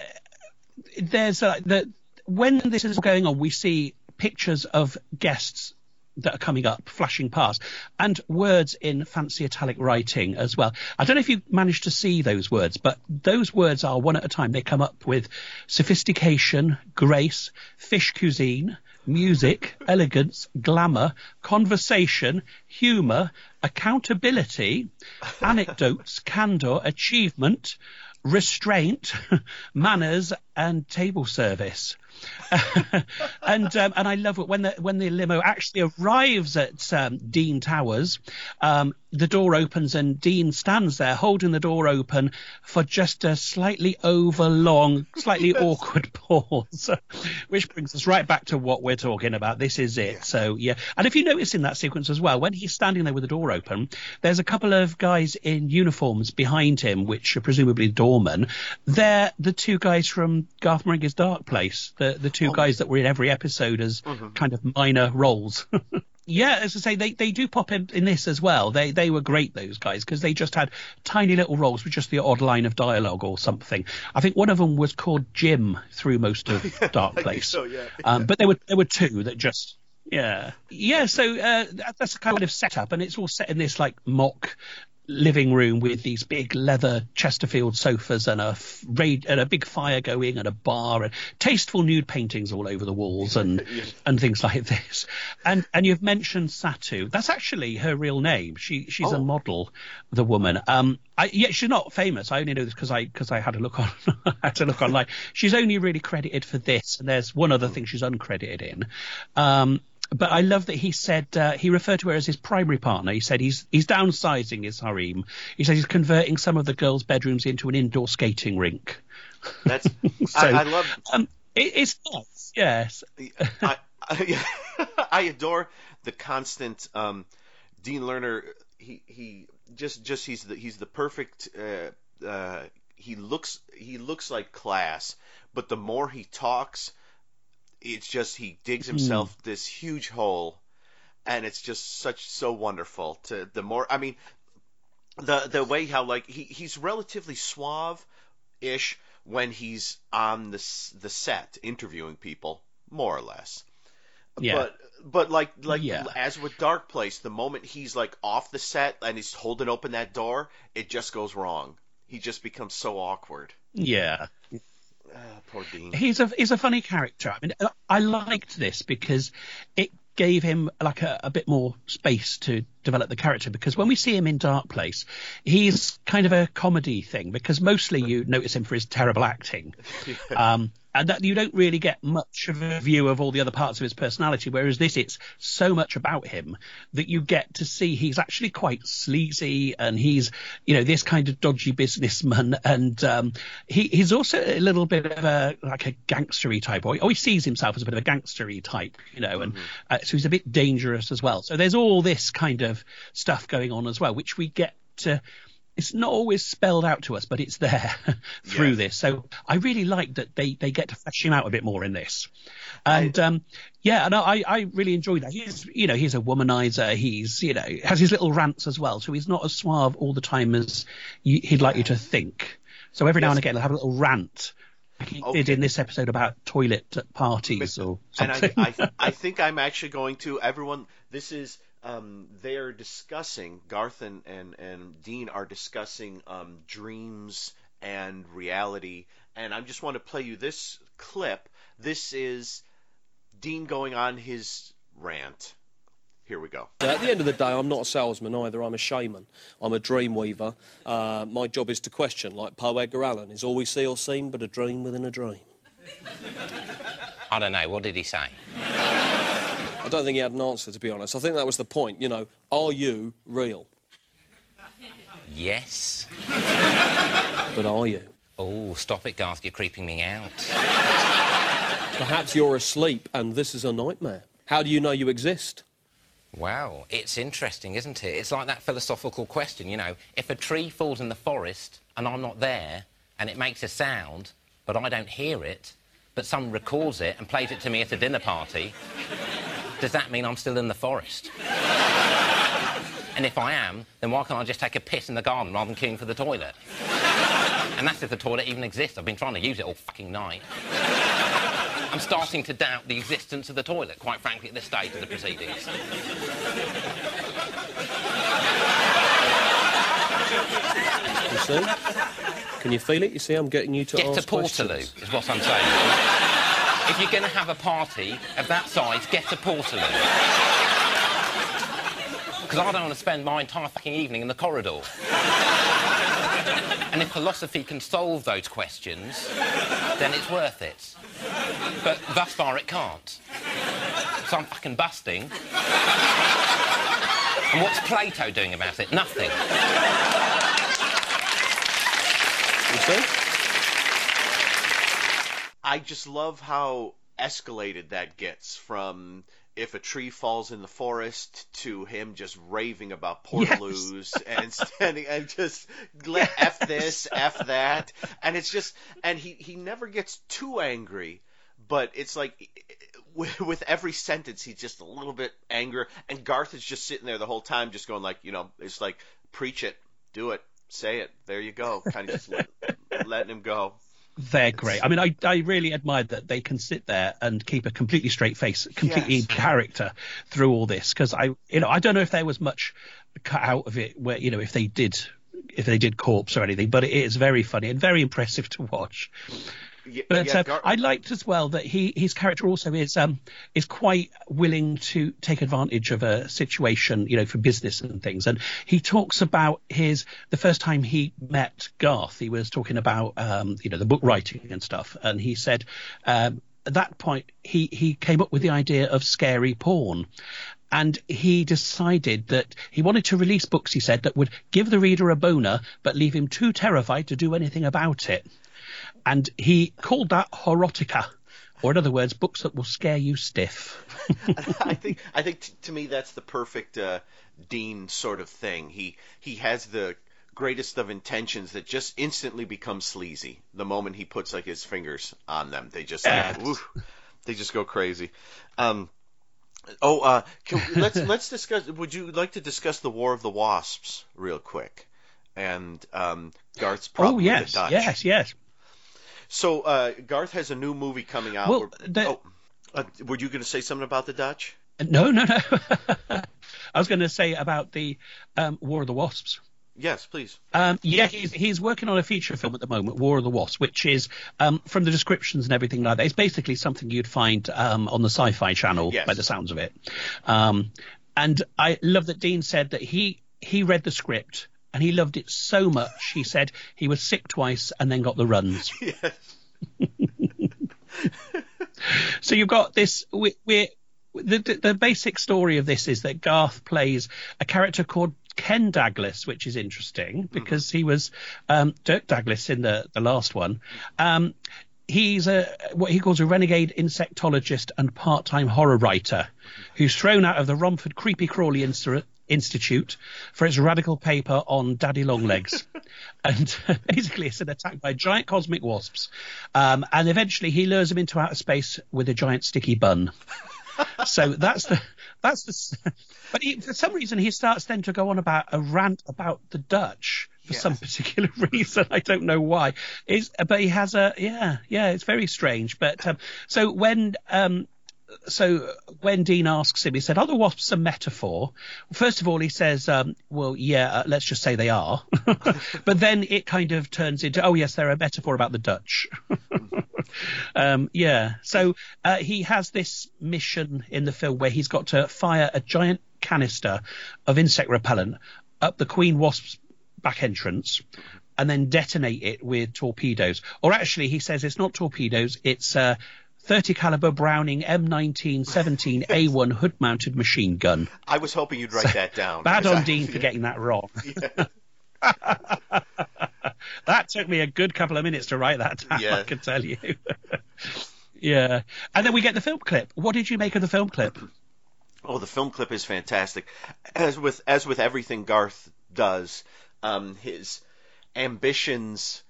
there's uh, the when this is going on, we see pictures of guests that are coming up, flashing past, and words in fancy italic writing as well. I don't know if you managed to see those words, but those words are one at a time. They come up with sophistication, grace, fish cuisine, music, elegance, glamour, conversation, humour, accountability, anecdotes, candour, achievement, restraint, manners, and table service. and um, and I love it when the when the limo actually arrives at um, Dean Towers. Um, the door opens and Dean stands there holding the door open for just a slightly overlong, slightly awkward pause, which brings us right back to what we're talking about. This is it. So yeah, and if you notice in that sequence as well, when he's standing there with the door open, there's a couple of guys in uniforms behind him, which are presumably doormen. They're the two guys from Garth Marenghi's Dark Place, the the two guys that were in every episode as kind of minor roles. Yeah, as I say, they, they do pop in, in this as well. They they were great those guys because they just had tiny little roles with just the odd line of dialogue or something. I think one of them was called Jim through most of Dark Place. so, yeah. Um, but there were there were two that just Yeah, yeah. So uh, that's a kind of setup, and it's all set in this like mock living room with these big leather Chesterfield sofas and a f- raid, and a big fire going and a bar and tasteful nude paintings all over the walls and and things like this. And and you've mentioned Satu. That's actually her real name. She she's a Oh. model, the woman. Um, I, yeah, she's not famous. I only know this because I because I had a look on had to look online. She's only really credited for this, and there's one other thing she's uncredited in. Um, but I love that he said uh, he referred to her as his primary partner. He said he's he's downsizing his harem. He said he's converting some of the girls' bedrooms into an indoor skating rink. That's So, I, I love Um, it, it's nice, yes. I, I, I adore the constant um, Dean Lerner. He he just just he's the he's the perfect. Uh, uh, he looks he looks like class, but the more he talks, it's just he digs hmm. himself this huge hole, and it's just such so wonderful. To the more I mean, the the way how like he he's relatively suave ish when he's on the the set interviewing people, more or less. Yeah. But but like like Yeah. as with Dark Place, the moment he's like off the set and he's holding open that door, it just goes wrong. He just becomes so awkward. Yeah. Ah, poor Dean. he's a he's a funny character. I mean, I liked this because it gave him like a, a bit more space to develop the character. Because when we see him in Dark Place, he's kind of a comedy thing. Because mostly you notice him for his terrible acting, um, and that you don't really get much of a view of all the other parts of his personality. Whereas this, it's so much about him that you get to see he's actually quite sleazy and he's you know this kind of dodgy businessman and um, he, he's also a little bit of a like a gangstery type or he always sees himself as a bit of a gangstery type you know and uh, so he's a bit dangerous as well so there's all this kind of stuff going on as well which we get to it's not always spelled out to us, but it's there through Yes. this. So I really like that they, they get to flesh him out a bit more in this. And um, yeah, and I, I really enjoy that. He's you know he's a womanizer. He's you know has his little rants as well. So he's not as suave all the time as you, he'd like you to think. So every now and again he'll have a little rant. Like he did in this episode about toilet parties or and something. I, I, I think I'm actually going to everyone. This is um, they're discussing Garth and, and, and Dean are discussing um, dreams and reality, and I just want to play you this clip. This is Dean going on his rant. Here we go. At the end of the day, I'm not a salesman either. I'm a shaman. I'm a dream weaver. Uh, my job is to question, like Poe Edgar Allan. Is all we see or seem but a dream within a dream? I don't know. What did he say? I don't think he had an answer, to be honest. I think that was the point. You know, are you real? Yes. But are you? Oh, stop it, Garth. You're creeping me out. Perhaps you're asleep and this is a nightmare. How do you know you exist? Wow, it's interesting, isn't it? It's like that philosophical question, you know, if a tree falls in the forest and I'm not there and it makes a sound, but I don't hear it, but someone records it and plays it to me at a dinner party, does that mean I'm still in the forest? and if I am, then why can't I just take a piss in the garden rather than queuing for the toilet? and that's if the toilet even exists. I've been trying to use it all fucking night. I'm starting to doubt the existence of the toilet, quite frankly, at this stage of the proceedings. You see? Can you feel it? You see, I'm getting you to Get ask a Portaloo, questions. is what I'm saying. If you're going to have a party of that size, get a Portaloo. Because I don't want to spend my entire fucking evening in the corridor. and if philosophy can solve those questions, then it's worth it. But thus far it can't. So I'm fucking busting. And what's Plato doing about it? Nothing. You see? I just love how escalated that gets from if a tree falls in the forest to him just raving about portaloos and standing and just let f this f that. And it's just and he he never gets too angry but it's like with, every sentence he's just a little bit angrier. And Garth is just sitting there the whole time just going like you know it's like preach it. Do it. Say it. There you go. Kind of just let, letting him go They're great. I mean, I, I really admire that they can sit there and keep a completely straight face, completely Yes. in character through all this. Because I, you know, I don't know if there was much cut out of it where, you know, if they did, if they did corpse or anything, but it is very funny and very impressive to watch. Yeah, But yeah, uh, Gar- I liked as well that he his character also is um is quite willing to take advantage of a situation, you know, for business and things. And he talks about his the first time he met Garth, he was talking about um you know the book writing and stuff, and he said um, at that point he he came up with the idea of scary porn. And he decided that he wanted to release books, he said, that would give the reader a boner, but leave him too terrified to do anything about it and he called that horotica, or in other words, books that will scare you stiff. I think I think t- to me that's the perfect uh, Dean sort of thing. He he has the greatest of intentions that just instantly become sleazy the moment he puts like his fingers on them. They just like, Yes. woof, they just go crazy. Um, oh, uh, can, let's let's discuss. Would you like to discuss the War of the Wasps real quick? And um, Garth's problem oh with yes, the Dutch. yes, yes. So uh, Garth has a new movie coming out. Well, the- oh, uh, were you going to say something about the Dutch? No, no, no. I was going to say about the um, War of the Wasps. Yes, please. Um, yeah, he's he's working on a feature film at the moment, War of the Wasps, which is um, from the descriptions and everything like that. It's basically something you'd find um, on the Sci-Fi Channel Yes. by the sounds of it. Um, and I love that Dean said that he he read the script and he loved it so much. He said he was sick twice and then got the runs. Yes. So you've got this. We, we're the, the the basic story of this is that Garth plays a character called Ken Douglas, which is interesting because he was um, Dirk Douglas in the the last one. Um, he's a what he calls a renegade insectologist and part-time horror writer who's thrown out of the Romford Creepy Crawly Institute for its radical paper on daddy long legs. and basically it's an attack by giant cosmic wasps. Um, and eventually he lures them into outer space with a giant sticky bun. so that's the that's the but he, for some reason he starts then to go on about a rant about the Dutch for some particular reason I don't know why is but he has a yeah yeah it's very strange but um, so when um so when Dean asks him, he said, "Are the wasps a metaphor?" First of all, he says, um, "Well, yeah, uh, let's just say they are," but then it kind of turns into, "Oh, yes, they're a metaphor about the Dutch." um, yeah, so uh, he has this mission in the film where he's got to fire a giant canister of insect repellent up the Queen Wasp's back entrance. And then detonate it with torpedoes, or actually, he says it's not torpedoes; it's uh, 30 caliber Browning M19 17 A1 hood mounted machine gun. I was hoping you'd write that down. Bad on I- Dean for getting that wrong. that took me a good couple of minutes to write that down, I can tell you. yeah. And then we get the film clip. What did you make of the film clip? Oh, the film clip is fantastic. As with as with everything Garth does, um, his ambitions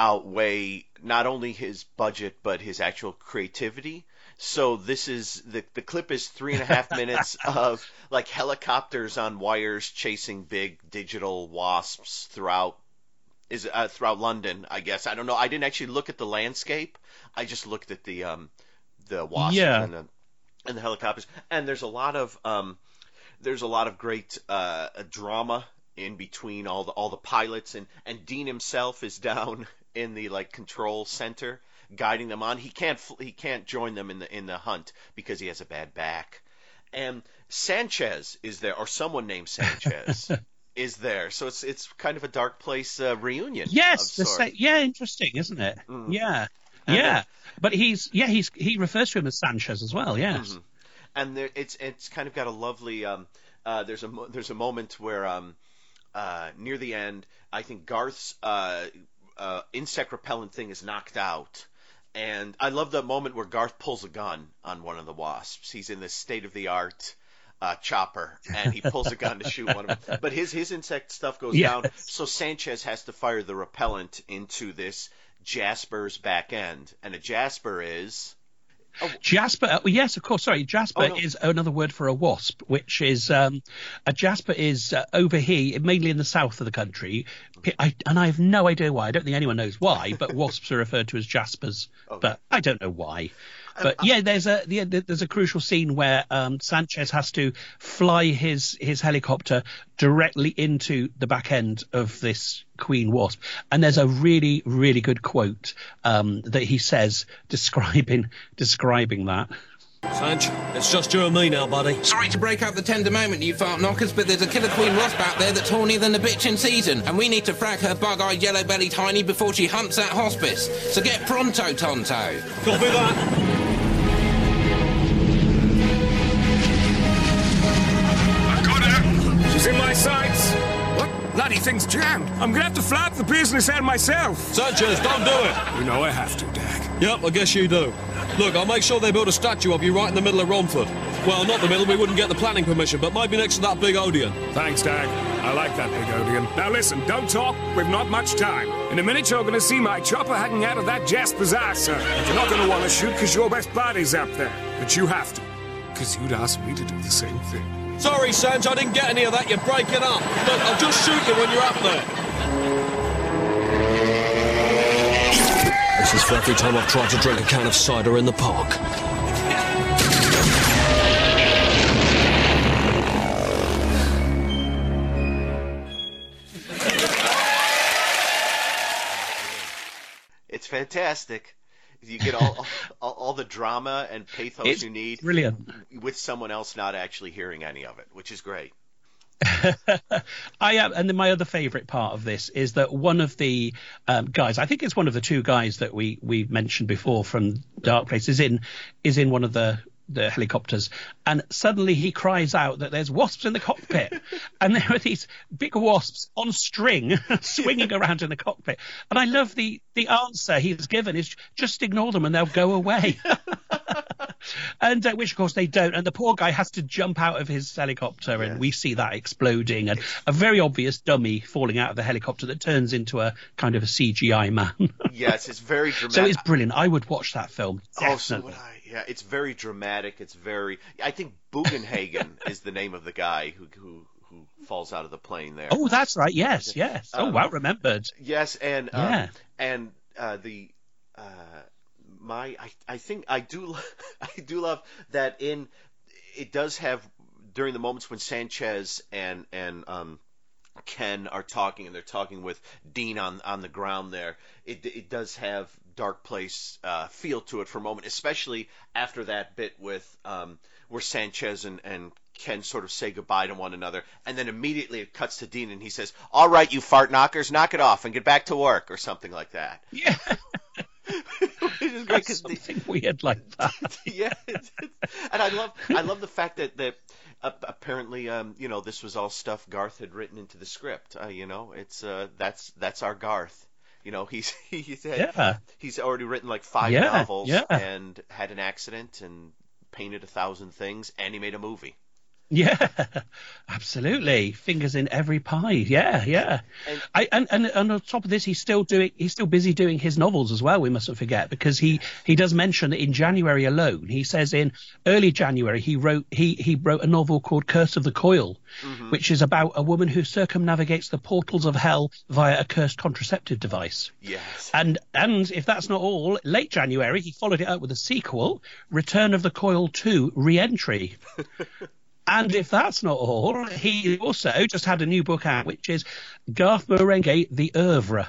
outweigh not only his budget but his actual creativity. So this is the the clip is three and a half minutes of like helicopters on wires chasing big digital wasps throughout is uh, throughout London. I guess I don't know. I didn't actually look at the landscape. I just looked at the um the wasps Yeah. and the and the helicopters. And there's a lot of um there's a lot of great uh, drama in between all the all the pilots and and Dean himself is down in the like control center guiding them on. He can't he can't join them in the in the hunt because he has a bad back. And Sanchez is there or someone named Sanchez is there. So it's it's kind of a dark place uh, reunion. Yes, sa- yeah, interesting, isn't it? Mm. Yeah. And yeah. then- but he's yeah, he's he refers to him as Sanchez as well, yes. Mhm. and there, it's it's kind of got a lovely. Um, uh, there's a there's a moment where um, uh, near the end, I think Garth's uh, uh, insect repellent thing is knocked out, and I love the moment where Garth pulls a gun on one of the wasps. He's in this state of the art. Uh, chopper and he pulls a gun to shoot one of them. But his his insect stuff goes Yes. down, so Sanchez has to fire the repellent into this Jasper's back end, and a Jasper is Jasper, uh, yes, of course. Sorry, Jasper Oh, no. is another word for a wasp, which is um, a Jasper is uh, over here, mainly in the south of the country, I, and I have no idea why. I don't think anyone knows why, but wasps are referred to as Jaspers, but I don't know why. But yeah, there's a yeah, there's a crucial scene where um, Sanchez has to fly his his helicopter directly into the back end of this queen wasp, and there's a really really good quote um, that he says describing describing that. Sanch, it's just you and me now, buddy. Sorry to break up the tender moment, you fart knockers, but there's a killer queen wasp out there that's hornier than the bitch in season, and we need to frag her bug-eyed yellow-bellied hiney before she hunts that hospice. So get pronto, Tonto. Copy that. In my sights. What? Bloody thing's jammed. I'm gonna have to flap the business end myself. Sanchez, don't do it. You know I have to, Dag. Yep, I guess you do. Look, I'll make sure they build a statue of you right in the middle of Romford. Well, not the middle, we wouldn't get the planning permission, but maybe next to that big Odeon. Thanks, Dag. I like that big Odeon. Now listen, don't talk. We've not much time. In a minute, you're gonna see my chopper hanging out of that Jasper's ass, sir. And you're not gonna want to shoot because your best buddy's up there. But you have to. Because you'd ask me to do the same thing. Sorry, Sanch, I didn't get any of that. You're breaking up. Look, I'll just shoot you when you're up there. This is for every time I've tried to drink a can of cider in the park. It's fantastic. You get all, all, all the drama and pathos It's you need brilliant. with someone else not actually hearing any of it, which is great. I am, and then my other favourite part of this is that one of the um, guys, I think it's one of the two guys that we we mentioned before from Darkplace, is in is in one of the the helicopters, and suddenly he cries out that there's wasps in the cockpit, and there are these big wasps on string swinging around in the cockpit, and I love the the answer he's given is just ignore them and they'll go away. and uh, which of course they don't. And the poor guy has to jump out of his helicopter and we see that exploding and a very obvious dummy falling out of the helicopter that turns into a kind of a cgi man. Yes, it's very dramatic. so it's brilliant. I would watch that film. Oh, so would I. Yeah, it's very dramatic. It's very. I think Bugenhagen is the name of the guy who who who falls out of the plane there. oh that's right yes yes oh Um, well remembered Yes, and um, Yeah. and uh, the uh, my I, I think I do I do love that in it does have during the moments when Sanchez and and um, Ken are talking and they're talking with Dean on on the ground there. It it does have dark place uh, feel to it for a moment, especially after that bit with um, where Sanchez and and Ken sort of say goodbye to one another, and then immediately it cuts to Dean and he says, "All right, you fart knockers, knock it off and get back to work," or something like that. yeah Which is great 'cause the- something weird like that yeah, it's, it's, and I love I love the fact that that uh, apparently um you know this was all stuff Garth had written into the script. Uh, you know, it's uh that's that's our Garth. You know, he's he's had, Yeah. he's already written like five Yeah, novels yeah. and had an accident and painted a thousand things and he made a movie. Yeah, absolutely. Fingers in every pie. Yeah, yeah. And- I, and, and and on top of this, he's still doing he's still busy doing his novels as well. We mustn't forget because he he does mention that in January alone, he says in early January he wrote he he wrote a novel called Curse of the Coil, mm-hmm. which is about a woman who circumnavigates the portals of hell via a cursed contraceptive device. Yes. And and if that's not all, late January he followed it up with a sequel, Return of the Coil 2 Re-entry. and if that's not all, he also just had a new book out, which is Garth Marenghi, The Oeuvre.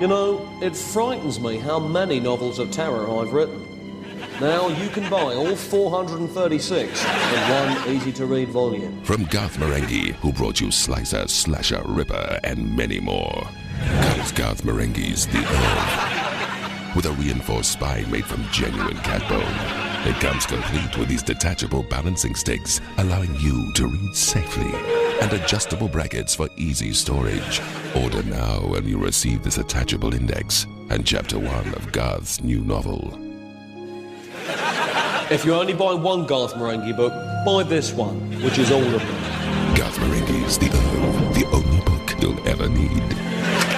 You know, it frightens me how many novels of terror I've written. Now you can buy all 436 in one easy to read volume. From Garth Marenghi, who brought you Slicer, Slasher, Ripper, and many more, comes Garth Marenghi's The Oeuvre. With a reinforced spine made from genuine cat bone. It comes complete with these detachable balancing sticks, allowing you to read safely, and adjustable brackets for easy storage. Order now and you'll receive this attachable index and chapter one of Garth's new novel. If you're only buy one Garth Marenghi book, buy this one, which is all of them. Garth Marenghi's The Oeuvre, the only book you'll ever need.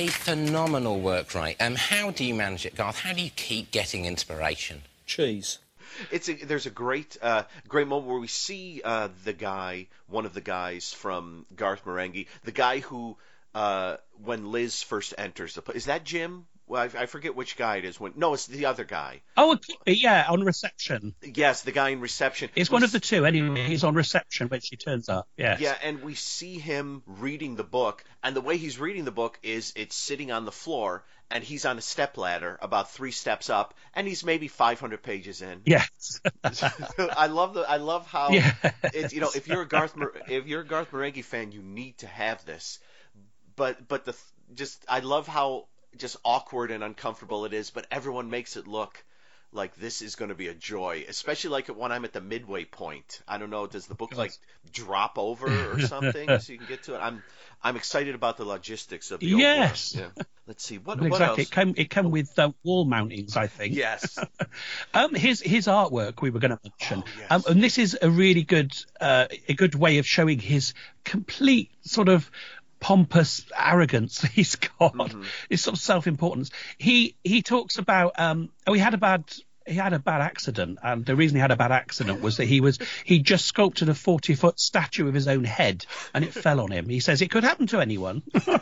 A phenomenal work rate. Um, how do you manage it, Garth? How do you keep getting inspiration? Cheese. It's a, there's a great uh, great moment where we see uh, the guy, one of the guys from Garth Marenghi, the guy who uh, when Liz first enters the place. Is that Jim? Well, I, I forget which guy it is. When no, it's the other guy. Oh, it could be, yeah, on reception. Yes, the guy in reception. It's We one of the two anyway. He's on reception when she turns up. Yes. Yeah, and we see him reading the book, and the way he's reading the book is it's sitting on the floor, and he's on a step ladder about three steps up, and he's maybe 500 pages in. Yes. I love the I love how Yes. it's you know if you're a Garth if you're a Garth Marenghi fan, you need to have this. But but the just I love how just awkward and uncomfortable it is, but everyone makes it look like this is going to be a joy, especially like when I'm at the midway point. I don't know, does the book like drop over or something so you can get to it? I'm I'm excited about the logistics of the Yes. Yeah. Let's see what what exactly. else. It came it came with uh, wall mountings, I think. Yes. Um, his his artwork we were going to mention, Oh, yes. um, and this is a really good uh, a good way of showing his complete sort of pompous arrogance that he's got, Mm-hmm. his sort of self importance. He he talks about um, oh he had a bad. He had a bad accident, and the reason he had a bad accident was that he was he just sculpted a forty foot statue of his own head, and it fell on him. He says it could happen to anyone.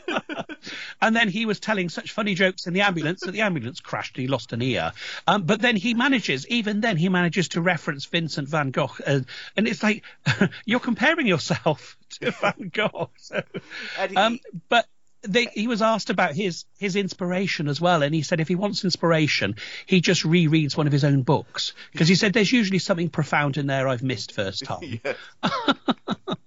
And then he was telling such funny jokes in the ambulance that the ambulance crashed and he lost an ear. Um, but then he manages, even then, he manages to reference Vincent van Gogh. Uh, and it's like, you're comparing yourself to Van Gogh. So, And um, but they, he was asked about his, his inspiration as well. And he said if he wants inspiration, he just rereads one of his own books. Because he said there's usually something profound in there I've missed first time.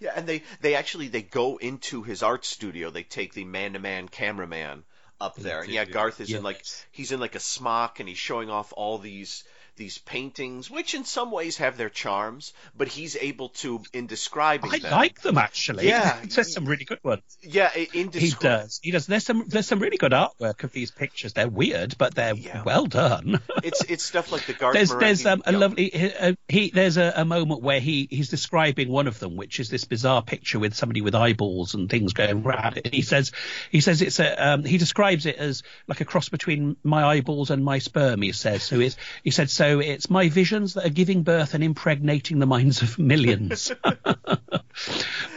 Yeah, and they they actually they go into his art studio. They take the man to man cameraman up there. And yeah, Garth is in like he's in like a smock and he's showing off all these these paintings, which in some ways have their charms, but he's able to in describing I them. like them actually. Yeah. There's some really good ones. yeah, i- in He does. He does. There's some. There's some really good artwork of these pictures. They're weird, but they're Yeah. well done. It's it's stuff like the Garth there's there's um, a lovely uh, he there's a, a moment where he he's describing one of them, which is this bizarre picture with somebody with eyeballs and things going round. He says he says it's a um, he describes it as like a cross between my eyeballs and my sperm. He says so. It's he said so. So it's my visions that are giving birth and impregnating the minds of millions.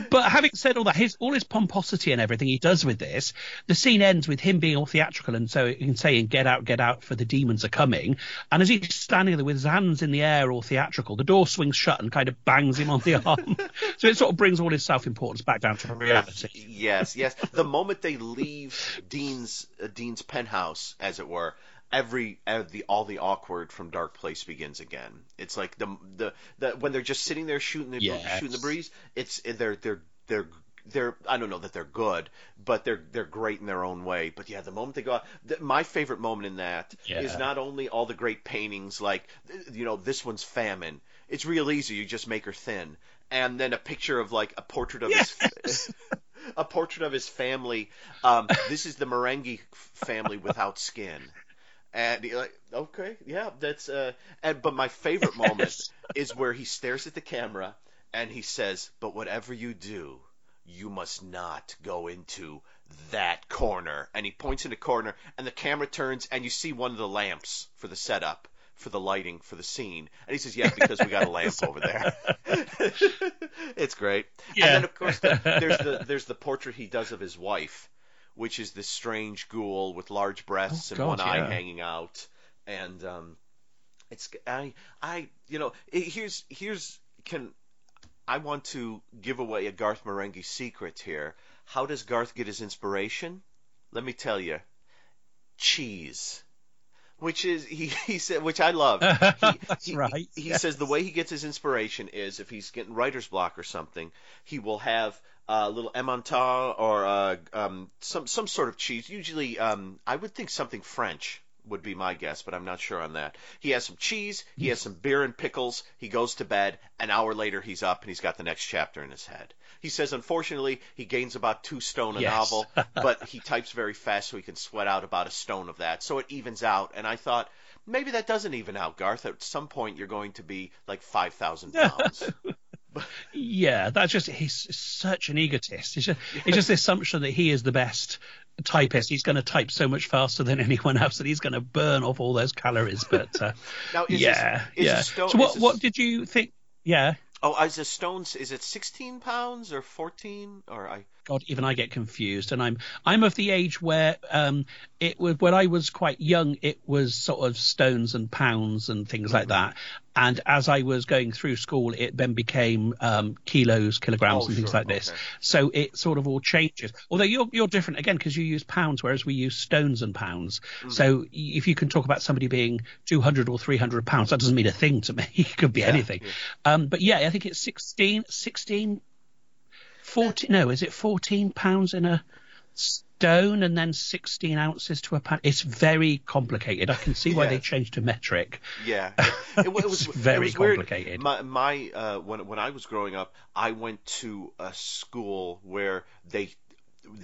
But having said all that, his all his pomposity and everything he does with this, the scene ends with him being all theatrical and so and saying "Get out, get out, for the demons are coming." And as he's standing there with his hands in the air, all theatrical, the door swings shut and kind of bangs him on the arm. so it sort of brings all his self-importance back down to reality. Yes, yes. The moment they leave Dean's uh, Dean's penthouse, as it were, every uh, the all the awkward from Darkplace begins again. It's like the the, the when they're just sitting there shooting the Yes. shooting the breeze. It's they're they're they're they're I don't know that they're good, but they're they're great in their own way. But yeah, the moment they go out, my favorite moment in that is Yeah. not only all the great paintings like you know this one's famine. It's real easy. You just make her thin, and then a picture of like a portrait of his a portrait of his family. Um, this is the Marenghi family without skin. And you're like, okay, yeah, that's. Uh, and but my favorite moment is where he stares at the camera and he says, "But whatever you do, you must not go into that corner." And he points in the corner, and the camera turns, and you see one of the lamps for the setup. For the lighting for the scene, and he says, "Yeah, because we got a lamp over there." it's great. And then, of course, the, there's the there's the portrait he does of his wife, which is this strange ghoul with large breasts Oh, and God, one eye hanging out, and um, it's I I you know it- here's here's can I want to give away a Garth Marenghi secret here. How does Garth get his inspiration? Let me tell you, cheese. Which is he, he said, which I love. He, he- right, He yes. says the way he gets his inspiration is if he's getting writer's block or something, he will have a little Emmental or uh, um, some some sort of cheese. Usually, um, I would think something French would be my guess, but I'm not sure on that. He has some cheese, he has some beer and pickles. He goes to bed. An hour later, he's up and he's got the next chapter in his head. He says, unfortunately, he gains about two stone a Yes. novel, but he types very fast, so he can sweat out about a stone of that. So it evens out. And I thought maybe that doesn't even out, Garth. At some point, you're going to be like five thousand pounds. Yeah, that's just he's such an egotist. It's just, it's just the assumption that he is the best typist. He's going to type so much faster than anyone else that he's going to burn off all those calories. But uh, Now, is yeah, this, is yeah. Stone, so what this- what did you think? Yeah. Oh, is a stones? Is it 16 pounds or 14? Or I? God, even I get confused, and I'm I'm of the age where um it was when I was quite young, it was sort of stones and pounds and things like that, and as I was going through school, it then became um kilos, kilograms, Oh, and things sure, like this. okay. So it sort of all changes. Although you're you're different again because you use pounds, whereas we use stones and pounds. Mm. So if you can talk about somebody being 200 or 300 pounds, that doesn't mean a thing to me. it could be anything. Um, but yeah, I think it's 16, 16 14 no is it 14 pounds in a stone and then 16 ounces to a pound it's very complicated i can see why they changed to metric Yeah, it, wa- it was very it was weird. complicated. My, my uh, when when I was growing up, I went to a school where they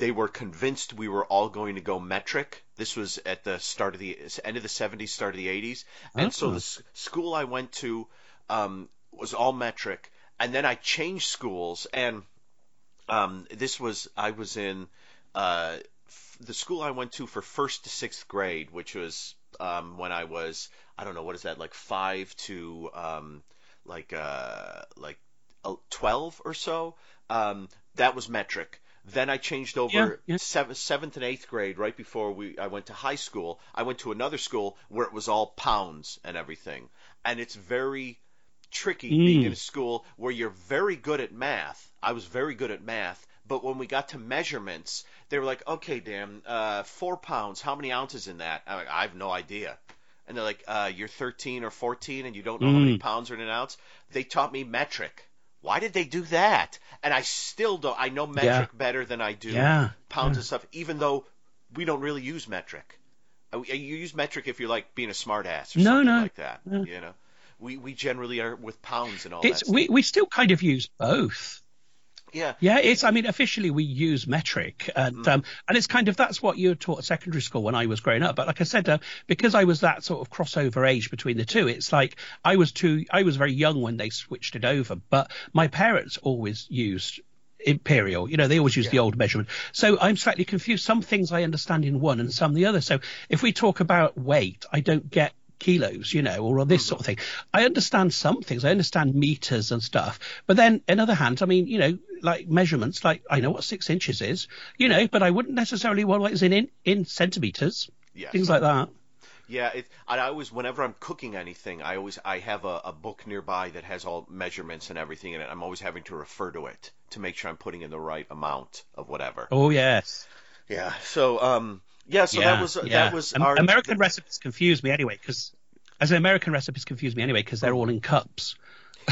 they were convinced we were all going to go metric. This was at the start of the end of the 70s, start of the 80s, and so Oh. the s- school I went to um, was all metric. And then I changed schools, and um, this was I was in uh, f- the school I went to for first to sixth grade, which was um, when I was I don't know what is that like five to um, like uh, like uh, twelve or so. Um, that was metric. Then I changed over Yeah, yeah. seventh, seventh and eighth grade, right before we I went to high school. I went to another school where it was all pounds and everything, and it's very tricky being in a school where you're very good at math. I was very good at math, but when we got to measurements, they were like, "Okay, Dan, uh, four pounds. How many ounces in that?" I'm like, "I have no idea." And they're like, uh, "You're 13 or 14, and you don't know how many pounds are in an ounce." They taught me metric. Why did they do that? And I still don't. I know metric better than I do Yeah, pounds and stuff, even though we don't really use metric. Uh, we- You use metric if you're like being a smartass or No, something no. like that. You know, we we generally are with pounds and all it's that. we, we still kind of use both yeah, Yeah, it's. I mean, officially we use metric, and Mm. um, and it's kind of that's what you were taught at secondary school when I was growing up. But like I said, uh, because I was that sort of crossover age between the two, it's like I was too. I was very young when they switched it over, but my parents always used imperial. You know, they always use the old measurement. So I'm slightly confused. Some things I understand in one and some the other. So if we talk about weight, I don't get kilos, you know, or this sort of thing. I understand some things. I understand meters and stuff. But then, in other hands, I mean, you know, like measurements, like I know what six inches is, you know, but I wouldn't necessarily want what is in, in in centimeters, Yes. things like that. yeah. It, I always, whenever I'm cooking anything, I always I have a, a book nearby that has all measurements and everything in it. I'm always having to refer to it to make sure I'm putting in the right amount of whatever. Oh yes. Yeah. So um, yeah. So yeah, that was yeah. that was our American recipes confuse me anyway because as American recipes confuse me anyway because they're all in cups.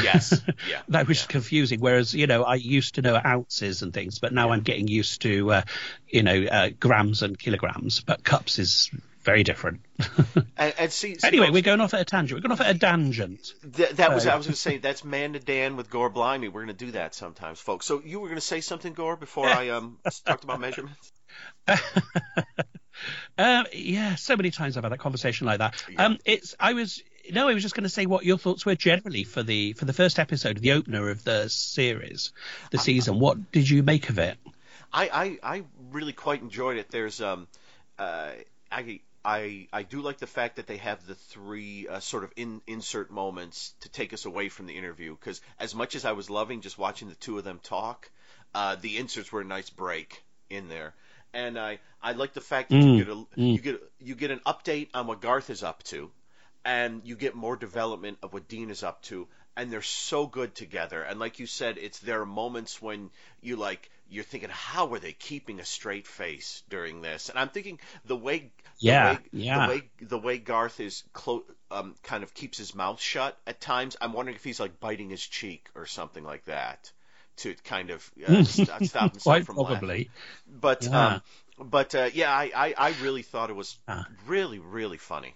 Yes. Yeah. that was yeah. confusing. Whereas you know I used to know ounces and things, but now I'm getting used to uh, you know uh, grams and kilograms. But cups is very different. And, and see, see, anyway, we're going off at a tangent. We're going off at a tangent. Th- that was I was going to say that's man to Dan with Gore Blimey. We're going to do that sometimes, folks. So you were going to say something, Gore, before I um talked about measurements. Uh, yeah, so many times I've had that conversation like that. Um, it's I was no, I was just going to say what your thoughts were generally for the for the first episode, the opener of the series, the season. What did you make of it? I, I I really quite enjoyed it. There's um uh I I I do like the fact that they have the three uh, sort of in insert moments to take us away from the interview because as much as I was loving just watching the two of them talk, uh, the inserts were a nice break in there. And I, I like the fact that you get a you get you get an update on what Garth is up to, and you get more development of what Dean is up to, and they're so good together. And like you said, it's there are moments when you like you're thinking, how are they keeping a straight face during this? And I'm thinking the way Yeah, the way, yeah. the way the way Garth is clo- um, kind of keeps his mouth shut at times. I'm wondering if he's like biting his cheek or something like that to kind of uh, st- stop himself from laughing. probably. But Yeah. um, but uh, yeah, I, I I really thought it was Ah. really really funny.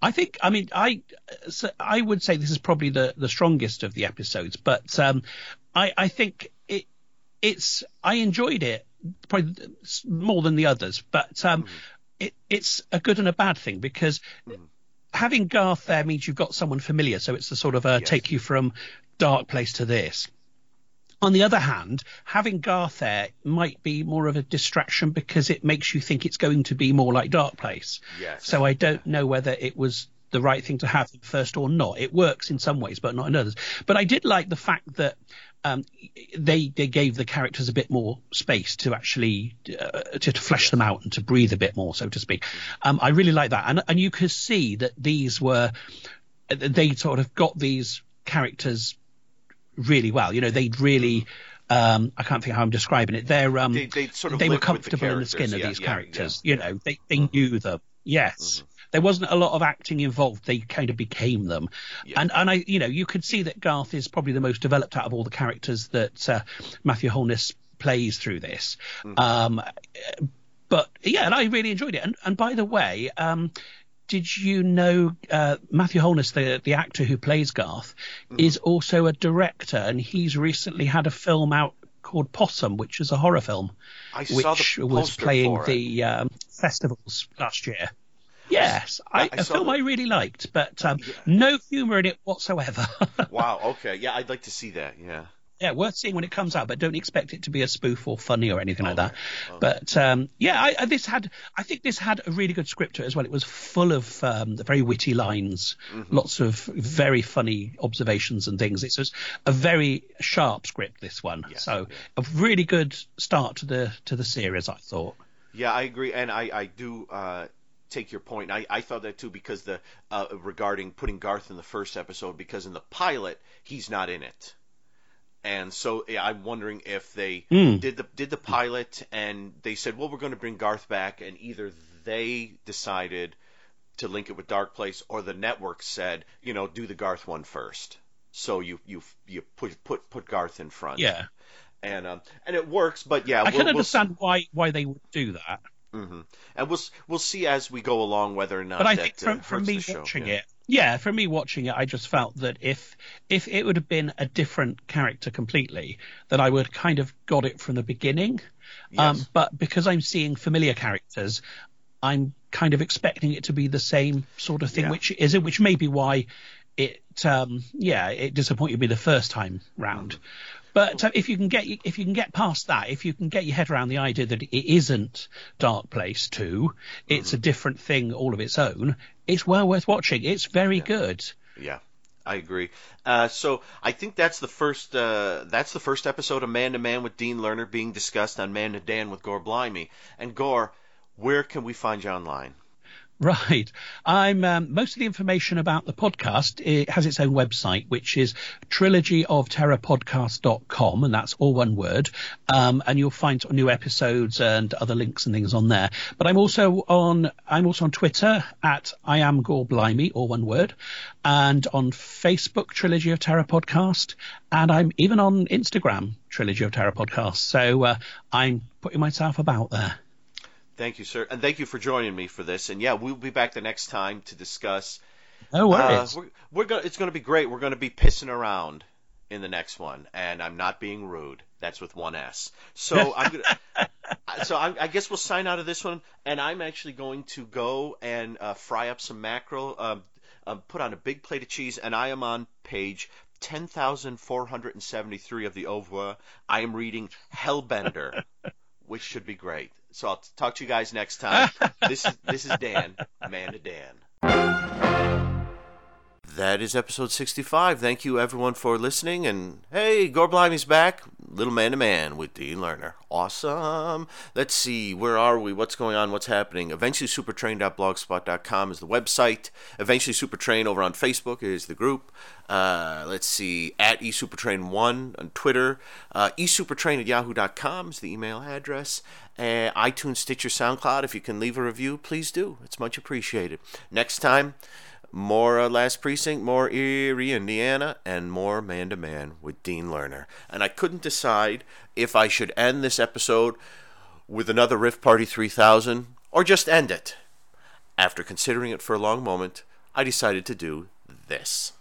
I think, I mean, I so I would say this is probably the, the strongest of the episodes, but um, I, I think it it's I enjoyed it probably more than the others, but um, it, it's a good and a bad thing because having Garth there means you've got someone familiar, so it's the sort of uh, take you from dark place to this. On the other hand, having Garth there might be more of a distraction because it makes you think it's going to be more like Darkplace. Yes. So I don't know whether it was the right thing to have first or not. It works in some ways, but not in others. But I did like the fact that um, they they gave the characters a bit more space to actually uh, to, to flesh them out and to breathe a bit more, so to speak. Um, I really like that, and and you could see that these were they sort of got these characters really well. You know, they'd really. Um, I can't think how I'm describing it. They're um, They- they sort of they were with the comfortable in the skin of Yeah, these yeah, characters. yeah, you know, they they knew them. Yes, there wasn't a lot of acting involved. They kind of became them, and and I, you know, you could see that Garth is probably the most developed out of all the characters that uh, Matthew Holness plays through this. Um, but yeah, and I really enjoyed it. And and by the way, um, did you know uh, Matthew Holness, the the actor who plays Garth, is also a director, and he's recently had a film out called Possum, which is a horror film, I which was playing the um, festivals last year. Yes, I, I a saw film the- I really liked, but um, no humour in it whatsoever. Wow. Okay. Yeah, I'd like to see that. Yeah. Yeah, worth seeing when it comes out, but don't expect it to be a spoof or funny or anything like that. But um, yeah, I, I, this had, I think this had a really good script to it as well. It was full of um, the very witty lines, lots of very funny observations and things. It was a very sharp script. This one, so a really good start to the to the series. I thought. Yeah, I agree, and I I do uh, take your point. I I thought that too because the uh, regarding putting Garth in the first episode because in the pilot he's not in it. And so yeah, I'm wondering if they Hmm. did the did the pilot and they said, well, we're going to bring Garth back, and either they decided to link it with Darkplace, or the network said, you know, do the Garth one first. So you you you put put put Garth in front. Yeah, And um and it works, but yeah, I we'll, can we'll understand why why they would do that. hmm And we'll we'll see as we go along whether or not. but I that, think uh, from, from me watching yeah. it, yeah, for me watching it, I just felt that if if it would have been a different character completely, then I would kind of got it from the beginning. Um, but because I'm seeing familiar characters, I'm kind of expecting it to be the same sort of thing, Yeah. which is which may be why it um yeah it disappointed me the first time round. But uh, if you can get if you can get past that, if you can get your head around the idea that it isn't Darkplace Two, it's Mm-hmm. a different thing all of its own. It's well worth watching. It's very good. Yeah, I agree. Uh, so I think that's the first uh, that's the first episode of Man to Man with Dean Lerner being discussed on Man to Dan with Gore Blimey. And Gore, where can we find you online? Right. I'm um, most of the information about the podcast. It has its own website, which is trilogyofterrorpodcast.com, and that's all one word. Um, and you'll find new episodes and other links and things on there. But I'm also on I'm also on Twitter at I am Gore Blimey, all one word, and on Facebook Trilogy of Terror Podcast, and I'm even on Instagram Trilogy of Terror Podcast. So uh, I'm putting myself about there. Thank you, sir, and thank you for joining me for this. And yeah, we'll be back the next time to discuss. No Uh, we're, we're gonna, it's going to be great. We're going to be pissing around in the next one, and I'm not being rude. That's with one S. So I'm gonna. so I, I guess we'll sign out of this one, and I'm actually going to go and uh, fry up some mackerel. Um, um, put on a big plate of cheese, and I am on page. 10,473 of the Oeuvre. I am reading Hellbender, which should be great. So I'll talk to you guys next time. this is this is Dan, man to Dan. That is episode 65. Thank you everyone for listening. And hey, Gore Blimey's back. Little Man to Man with Dean Lerner. Awesome. Let's see. Where are we? What's going on? What's happening? Eventually Supertrain.blogspot.com is the website. Eventually Supertrain over on Facebook is the group. Uh, let's see. At eSupertrain1 on Twitter. Uh, eSupertrain at yahoo.com is the email address. Uh, iTunes, Stitcher, SoundCloud. If you can leave a review, please do. It's much appreciated. Next time, more uh, Last Precinct, more Erie, Indiana, and more Man to Man with Dean Lerner. And I couldn't decide if I should end this episode with another Rift Party 3000 or just end it. After considering it for a long moment, I decided to do this.